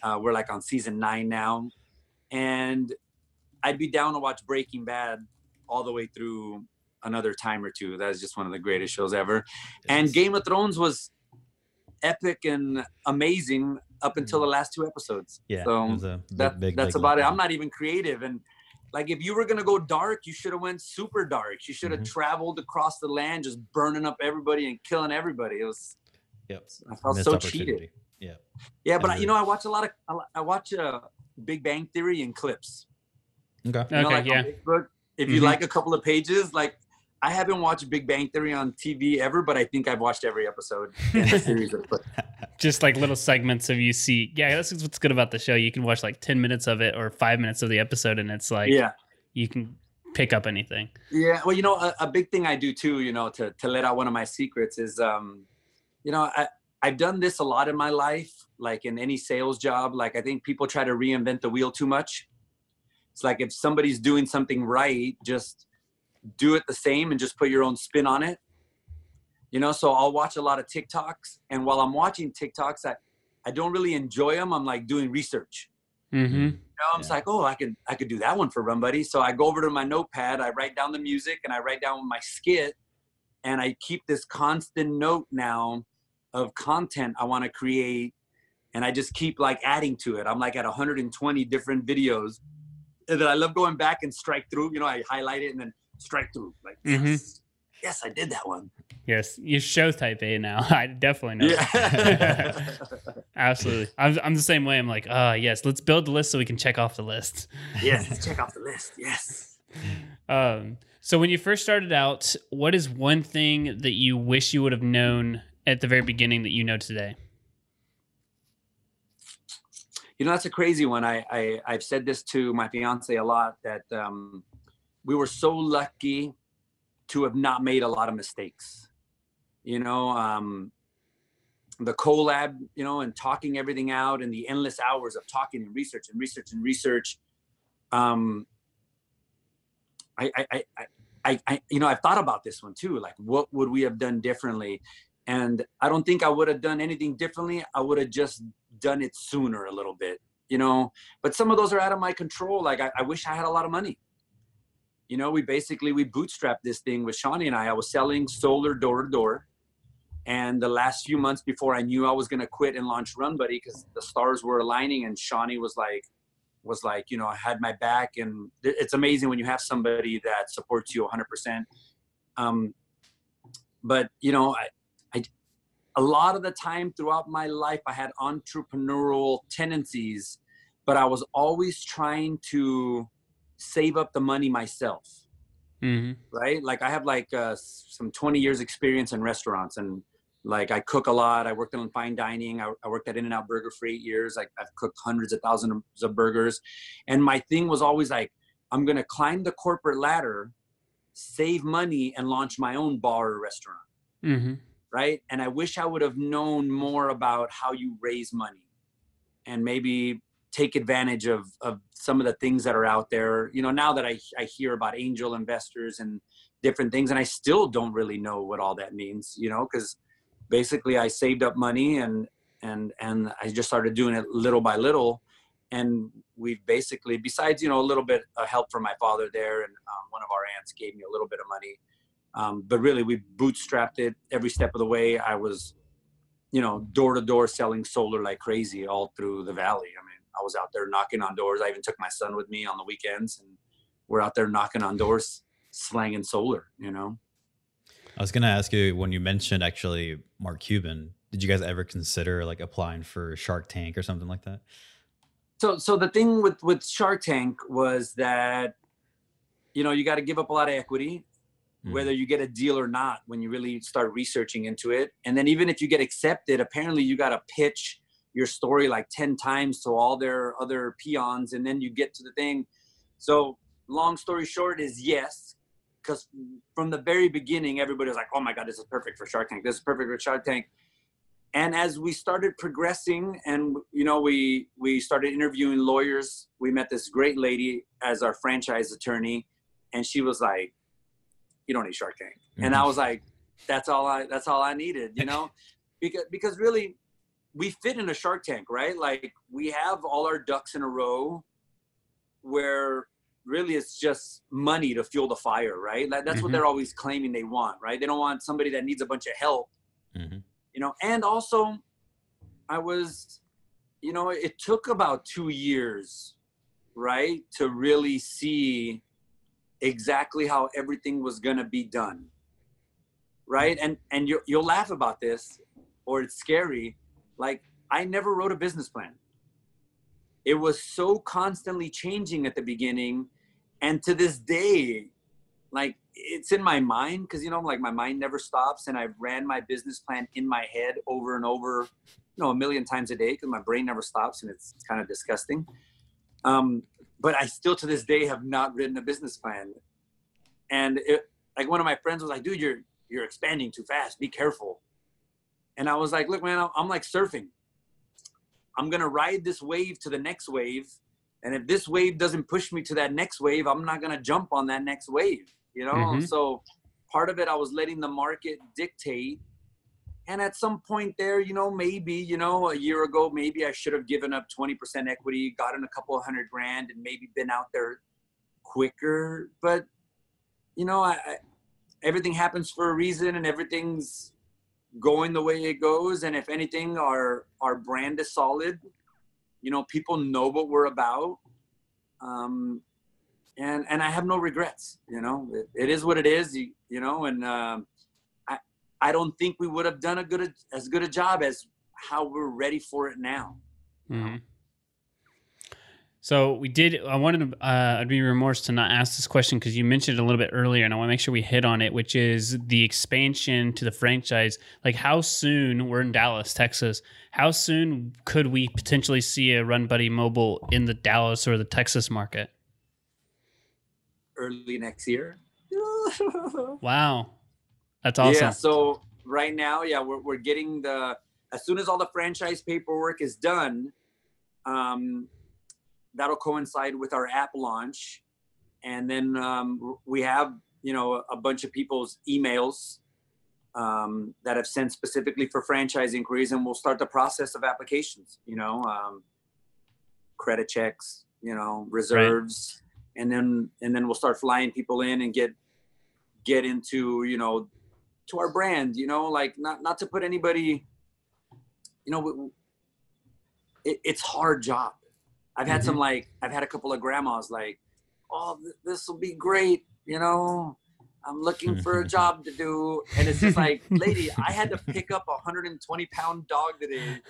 Uh, we're like on season nine now, and I'd be down to watch Breaking Bad all the way through another time or two. That's just one of the greatest shows ever. And. Game of Thrones was epic and amazing up until the last two episodes. Mm. Yeah. So a that, big, that's big about it. I'm not even creative. And like if you were gonna go dark, you should have went super dark. You should have Mhm. traveled across the land, just burning up everybody and killing everybody. It was Yep. I felt Missed so cheated. Yeah. Yeah, but I, you know, I watch a lot of I watch uh, Big Bang Theory and clips. Okay. You know, Okay, like yeah. on Facebook, if you Mhm. like a couple of pages, like I haven't watched Big Bang Theory on TV ever, but I think I've watched every episode in the series. Just like little segments of you see. Yeah, that's what's good about the show. You can watch like 10 minutes of it or five minutes of the episode, and it's like, yeah, you can pick up anything. yeah. Well, you know, a, a big thing I do too, you know, to to let out one of my secrets is, um, you know, I I've done this a lot in my life, like in any sales job. Like I think people try to reinvent the wheel too much. It's like if somebody's doing something right, just do it the same and just put your own spin on it. You know, so I'll watch a lot of TikToks, and while I'm watching TikToks, I I don't really enjoy them. I'm like doing research. Mm-hmm. You know, I'm Yeah. like, oh, I could I could do that one for Run Buddy. So I go over to my notepad, I write down the music, and I write down my skit, and I keep this constant note now of content I want to create, and I just keep like adding to it. I'm like at 120 different videos that I love going back and strike through. You know, I highlight it and then strike through. Like, Mhm. yes, yes, I did that one. Yes, you show type A now. I definitely know. Yeah. Absolutely. I'm, I'm the same way. I'm like, oh, yes, let's build the list so we can check off the list. yes, check off the list. Yes. Um, so when you first started out, what is one thing that you wish you would have known at the very beginning that you know today? You know, that's a crazy one. I, I I've said this to my fiance a lot that um, we were so lucky to have not made a lot of mistakes. You know, um, the collab, you know, and talking everything out, and the endless hours of talking and research and research and research. Um, I, I, I, I- I, you know, I've thought about this one too. Like, what would we have done differently? And I don't think I would have done anything differently. I would have just done it sooner a little bit, you know. But some of those are out of my control. Like, I, I wish I had a lot of money. You know, we basically we bootstrapped this thing with Shawnee and I. I was selling solar door to door, and the last few months before I knew I was gonna quit and launch Run Buddy because the stars were aligning, and Shawnee was like, was like, you know, I had my back, and it- it's amazing when you have somebody that supports you 100%. Um, but you know, I, I, a lot of the time throughout my life, I had entrepreneurial tendencies, but I was always trying to save up the money myself Mm-hmm. right? Like I have like uh, some 20 years experience in restaurants and like I cook a lot. I worked in fine dining. I, I worked at In-N-Out Burger for eight years. Like I've cooked hundreds of thousands of burgers. And my thing was always like, I'm going to climb the corporate ladder, save money and launch my own bar or restaurant. Mm-hmm. Right. And I wish I would have known more about how you raise money and maybe take advantage of, of some of the things that are out there. You know, now that I, I hear about angel investors and different things, and I still don't really know what all that means, you know, because basically I saved up money and and and I just started doing it little by little. And we've basically, besides you know a little bit of help from my father there, and um, one of our aunts gave me a little bit of money, um, but really we bootstrapped it every step of the way. I was, you know, door to door selling solar like crazy all through the valley. I mean, I was out there knocking on doors. I even took my son with me on the weekends, and we're out there knocking on doors, slanging solar. You know. I was gonna ask you when you mentioned actually Mark Cuban. Did you guys ever consider like applying for Shark Tank or something like that? so so the thing with with shark tank was that you know you got to give up a lot of equity Mhm. whether you get a deal or not when you really start researching into it and then even if you get accepted apparently you got to pitch your story like 10 times to all their other peons and then you get to the thing. So long story short is yes because from the very beginning everybody was like oh my god this is perfect for shark tank. This is perfect for shark tank. And as we started progressing and you know we we started interviewing lawyers we met this great lady as our franchise attorney and she was like you don't need shark tank. And i mm-hmm. was like that's all i that's all i needed you know? Because because really we fit in a shark tank right? Like we have all our ducks in a row where really it's just money to fuel the fire right? That- that's what Mhm. they're always claiming they want right? They don't want somebody that needs a bunch of help Mhm. you know? And also i was you know it took about two years right to really see exactly how everything was going to be done right? And and you, you'll laugh about this or it's scary like i never wrote a business plan. It was so constantly changing at the beginning and to this day like it's in my mind because you know like my mind never stops and i ran my business plan in my head over and over you know a million times a day because my brain never stops and it's kind of disgusting. Um, but i still to this day have not written a business plan. And it, like one of my friends was like dude you're you're expanding too fast. Be careful and i was like look man i'm, like surfing. I'm gonna ride this wave to the next wave. And if this wave doesn't push me to that next wave i'm not gonna jump on that next wave you know? Mhm. so part of it i was letting the market dictate. And at some point there you know maybe you know a year ago maybe i should have given up 20% equity gotten a couple of hundred grand and maybe been out there quicker. But you know i, I everything happens for a reason and everything's going the way it goes and if anything our our brand is solid. You know people know what we're about um and and i have no regrets you know? It, it is what it is you, you know? And um i i don't think we would have done a good as good a job as how we're ready for it now. Mm-hmm. So we did. I wanted to. Uh, I'd be remorse to not ask this question because you mentioned it a little bit earlier, and I want to make sure we hit on it, which is the expansion to the franchise. Like, how soon we're in Dallas, Texas? How soon could we potentially see a Run Buddy Mobile in the Dallas or the Texas market? Early next year. wow, that's awesome. Yeah. So right now, yeah, we're we're getting the as soon as all the franchise paperwork is done. Um, that'll coincide with our app launch. And then um, we have you know a bunch of people's emails um, that have sent specifically for franchise inquiries and we'll start the process of applications you know um, credit checks you know reserves. Right. and then and then we'll start flying people in and get get into you know to our brand you know like not not to put anybody you know it, it's hard job I've had mm-hmm. some like I've had a couple of grandmas like, oh, th- this will be great, you know. I'm looking for a job to do, and it's just like, lady, I had to pick up a 120 pound dog today.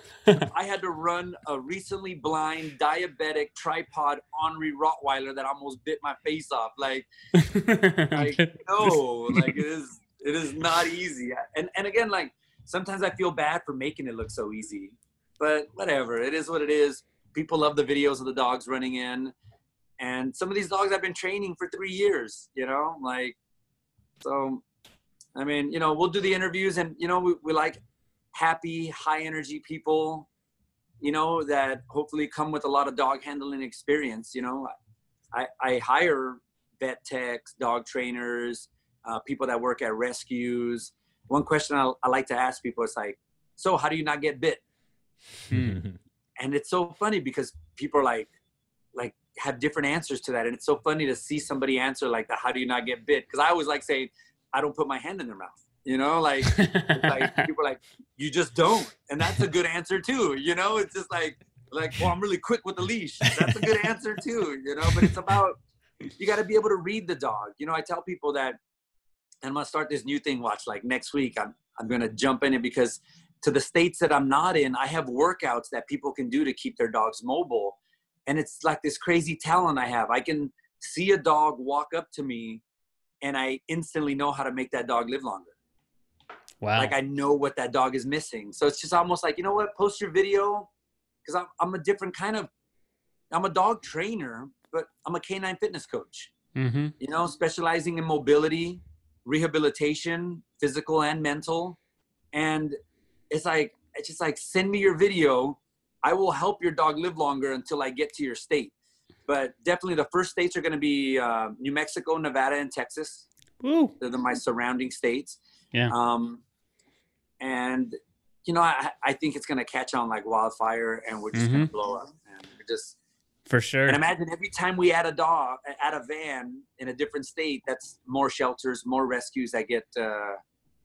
I had to run a recently blind diabetic tripod ornery Rottweiler that almost bit my face off. Like, like no, like it is, it is not easy. And and again, like sometimes I feel bad for making it look so easy, but whatever. It is what it is people love the videos of the dogs running in. And some of these dogs i've been training for three years you know like so i mean you know we'll do the interviews and you know we, we like happy high energy people you know that hopefully come with a lot of dog handling experience you know. I i hire vet techs dog trainers uh, people that work at rescues. One question I, I like to ask people is like so how do you not get bit? Hmm and it's so funny because people are like like have different answers to that. And it's so funny to see somebody answer like that how do you not get bit? Because i always like say i don't put my hand in their mouth you know like like people are like you just don't. And that's a good answer too you know? It's just like like well i'm really quick with the leash. That's a good answer too you know? But it's about you got to be able to read the dog. You know i tell people that and i'm gonna start this new thing watch like next week. I'm i'm gonna jump in it because to the states that I'm not in, I have workouts that people can do to keep their dogs mobile. And it's like this crazy talent I have. I can see a dog walk up to me and I instantly know how to make that dog live longer. Wow. Like I know what that dog is missing. So it's just almost like, you know what, post your video. Cause I'm, I'm a different kind of, I'm a dog trainer, but I'm a canine fitness coach, mm-hmm. you know, specializing in mobility, rehabilitation, physical and mental. And it's like it's just like send me your video. I will help your dog live longer until i get to your state. But definitely the first states are going to be uh, new mexico nevada and texas. Woo. they're the, my surrounding states. Yeah. Um and you know i, I think it's going to catch on like wildfire and we're just mm-hmm. going to blow up and we're just for sure. And imagine every time we add a dog add a van in a different state that's more shelters more rescues that get uh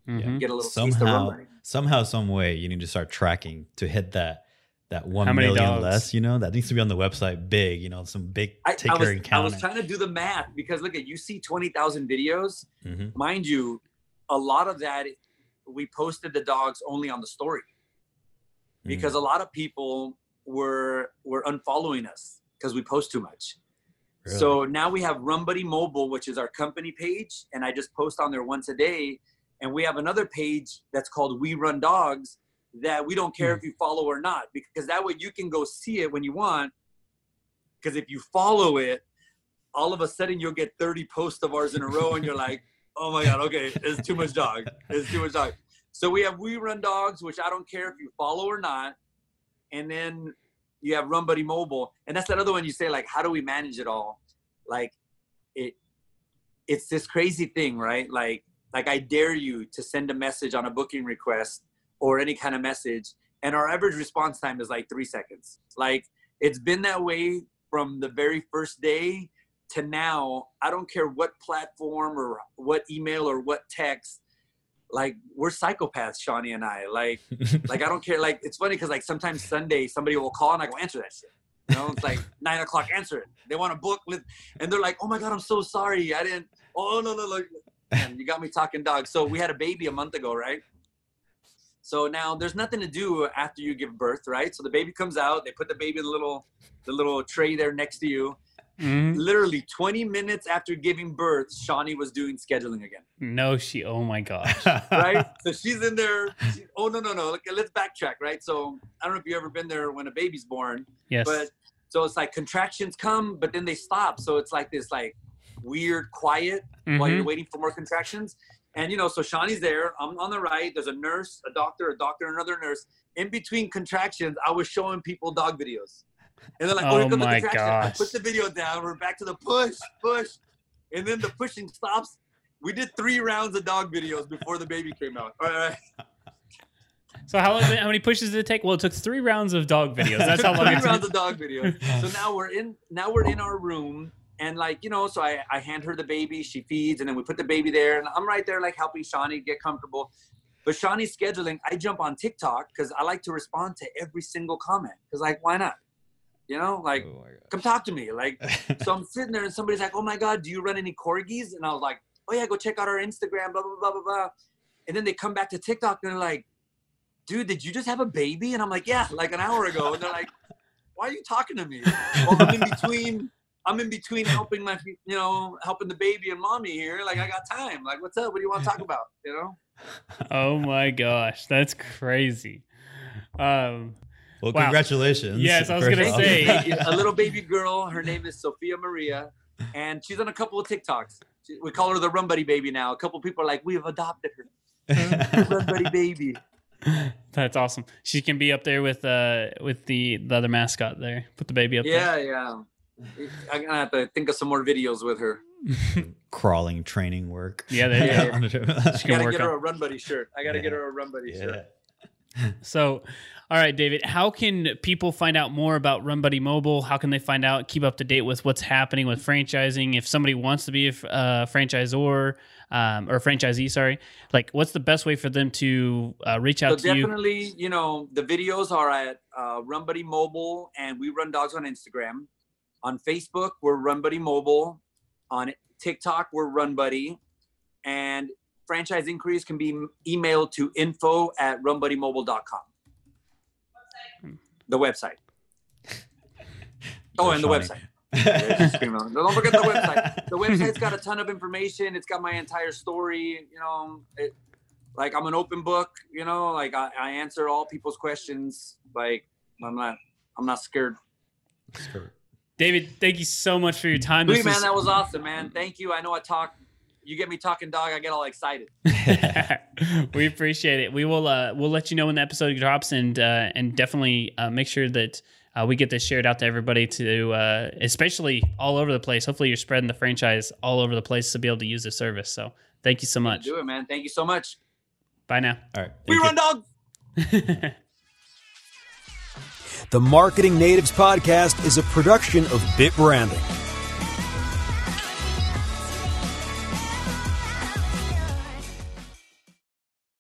mm-hmm. get a little somehow somehow some way you need to start tracking to hit that that one How million less you know that needs to be on the website big you know some big taker I, I was, and I was trying to do the math because look at you see 20,000 videos mm-hmm. mind you a lot of that we posted the dogs only on the story because mm. a lot of people were were unfollowing us because we post too much Really? So now we have Run Buddy Mobile, which is our company page, and I just post on there once a day. And we have another page that's called We Run Dogs that we don't care mm. if you follow or not, because that way you can go see it when you want. Because if you follow it, all of a sudden you'll get 30 posts of ours in a row and you're like, oh my God, okay, it's too much dog. It's too much dog. So we have We Run Dogs, which I don't care if you follow or not. And then you have Run Buddy Mobile. And that's that other one you say, like, how do we manage it all? Like, it, it's this crazy thing, right? Like, like i dare you to send a message on a booking request or any kind of message and our average response time is like three seconds like it's been that way from the very first day to now, I don't care what platform or what email or what text. Like we're psychopaths, Shawnee and I. Like, like I don't care. Like it's funny because like sometimes Sunday somebody will call and I go answer that shit. You know, it's like nine o'clock. Answer it. They want to book with, and they're like, "Oh my god, I'm so sorry. I didn't. Oh no no no. Man, you got me talking dog. So we had a baby a month ago, right? So now there's nothing to do after you give birth, right? So the baby comes out. They put the baby in the little the little tray there next to you. Mm-hmm. Literally 20 minutes after giving birth, Shawnee was doing scheduling again. No, she. Oh my gosh. right. So she's in there. She, oh no no no. let's backtrack. Right. So I don't know if you've ever been there when a baby's born. Yes. But so it's like contractions come, but then they stop. So it's like this like weird quiet mm-hmm. while you're mm-hmm. waiting for more contractions. And you know, so Shawnee's there. I'm on the right. There's a nurse, a doctor, a doctor, another nurse. In between contractions, I was showing people dog videos. And they're like, "Oh, oh my gosh!" I put the video down. We're back to the push, push, and then the pushing stops. We did three rounds of dog videos before the baby came out. All right. So how long, how many pushes did it take? Well, it took three rounds of dog videos. That's how long. three rounds of dog videos. So now we're in. Now we're in our room and like you know so I, I hand her the baby she feeds and then we put the baby there and i'm right there like helping shawnee get comfortable. But shawnee's scheduling i jump on tiktok because i like to respond to every single comment because like why not? You know like oh come talk to me like so i'm sitting there and somebody's like oh my god do you run any corgis? And i was like oh yeah go check out our instagram blah blah blah blah blah. And then they come back to tiktok and they're like dude did you just have a baby? And i'm like yeah like an hour ago. And they're like why are you talking to me? Well i'm in between I'm in between helping my, you know, helping the baby and mommy here. Like I got time. Like, what's up? What do you want to talk about? You know? Oh my gosh, that's crazy. Um, well, wow. congratulations. Yes, I was gonna off. say a little baby girl. Her name is Sophia Maria, and she's on a couple of TikToks. We call her the Run Buddy Baby now. A couple people are like, "We have adopted her, Run Buddy Baby." That's awesome. She can be up there with uh with the the other mascot there. Put the baby up yeah, there. Yeah, yeah. I'm gonna have to think of some more videos with her. Crawling training work. Yeah, they, there you go. gotta get her a run buddy shirt. I gotta yeah. get her a run buddy yeah. shirt. So, all right, David, how can people find out more about Run Buddy Mobile? How can they find out, keep up to date with what's happening with franchising? If somebody wants to be a uh, franchisor um, or franchisee, sorry, like what's the best way for them to uh, reach out so to definitely, you? Definitely, you know, the videos are at uh, Run Buddy Mobile, and we run dogs on Instagram. On Facebook, we're Run Buddy Mobile. On TikTok, we're Run Buddy. And franchise inquiries can be emailed to info at runbuddymobile.com. The website. Oh, and the website. Don't forget the website. The website's got a ton of information. It's got my entire story. You know, it, like I'm an open book. You know, like I, I answer all people's questions. Like I'm not, I'm not scared. scared. David, thank you so much for your time. Sweet, man, that was awesome, man. Thank you. I know I talk. You get me talking dog, I get all excited. we appreciate it. We will uh, we'll let you know when the episode drops, and uh, and definitely uh, make sure that uh, we get this shared out to everybody, to uh, especially all over the place. Hopefully, you're spreading the franchise all over the place to be able to use the service. So, thank you so much. Do it, man. Thank you so much. Bye now. All right. We you. run dog. The Marketing Natives Podcast is a production of BitBranding.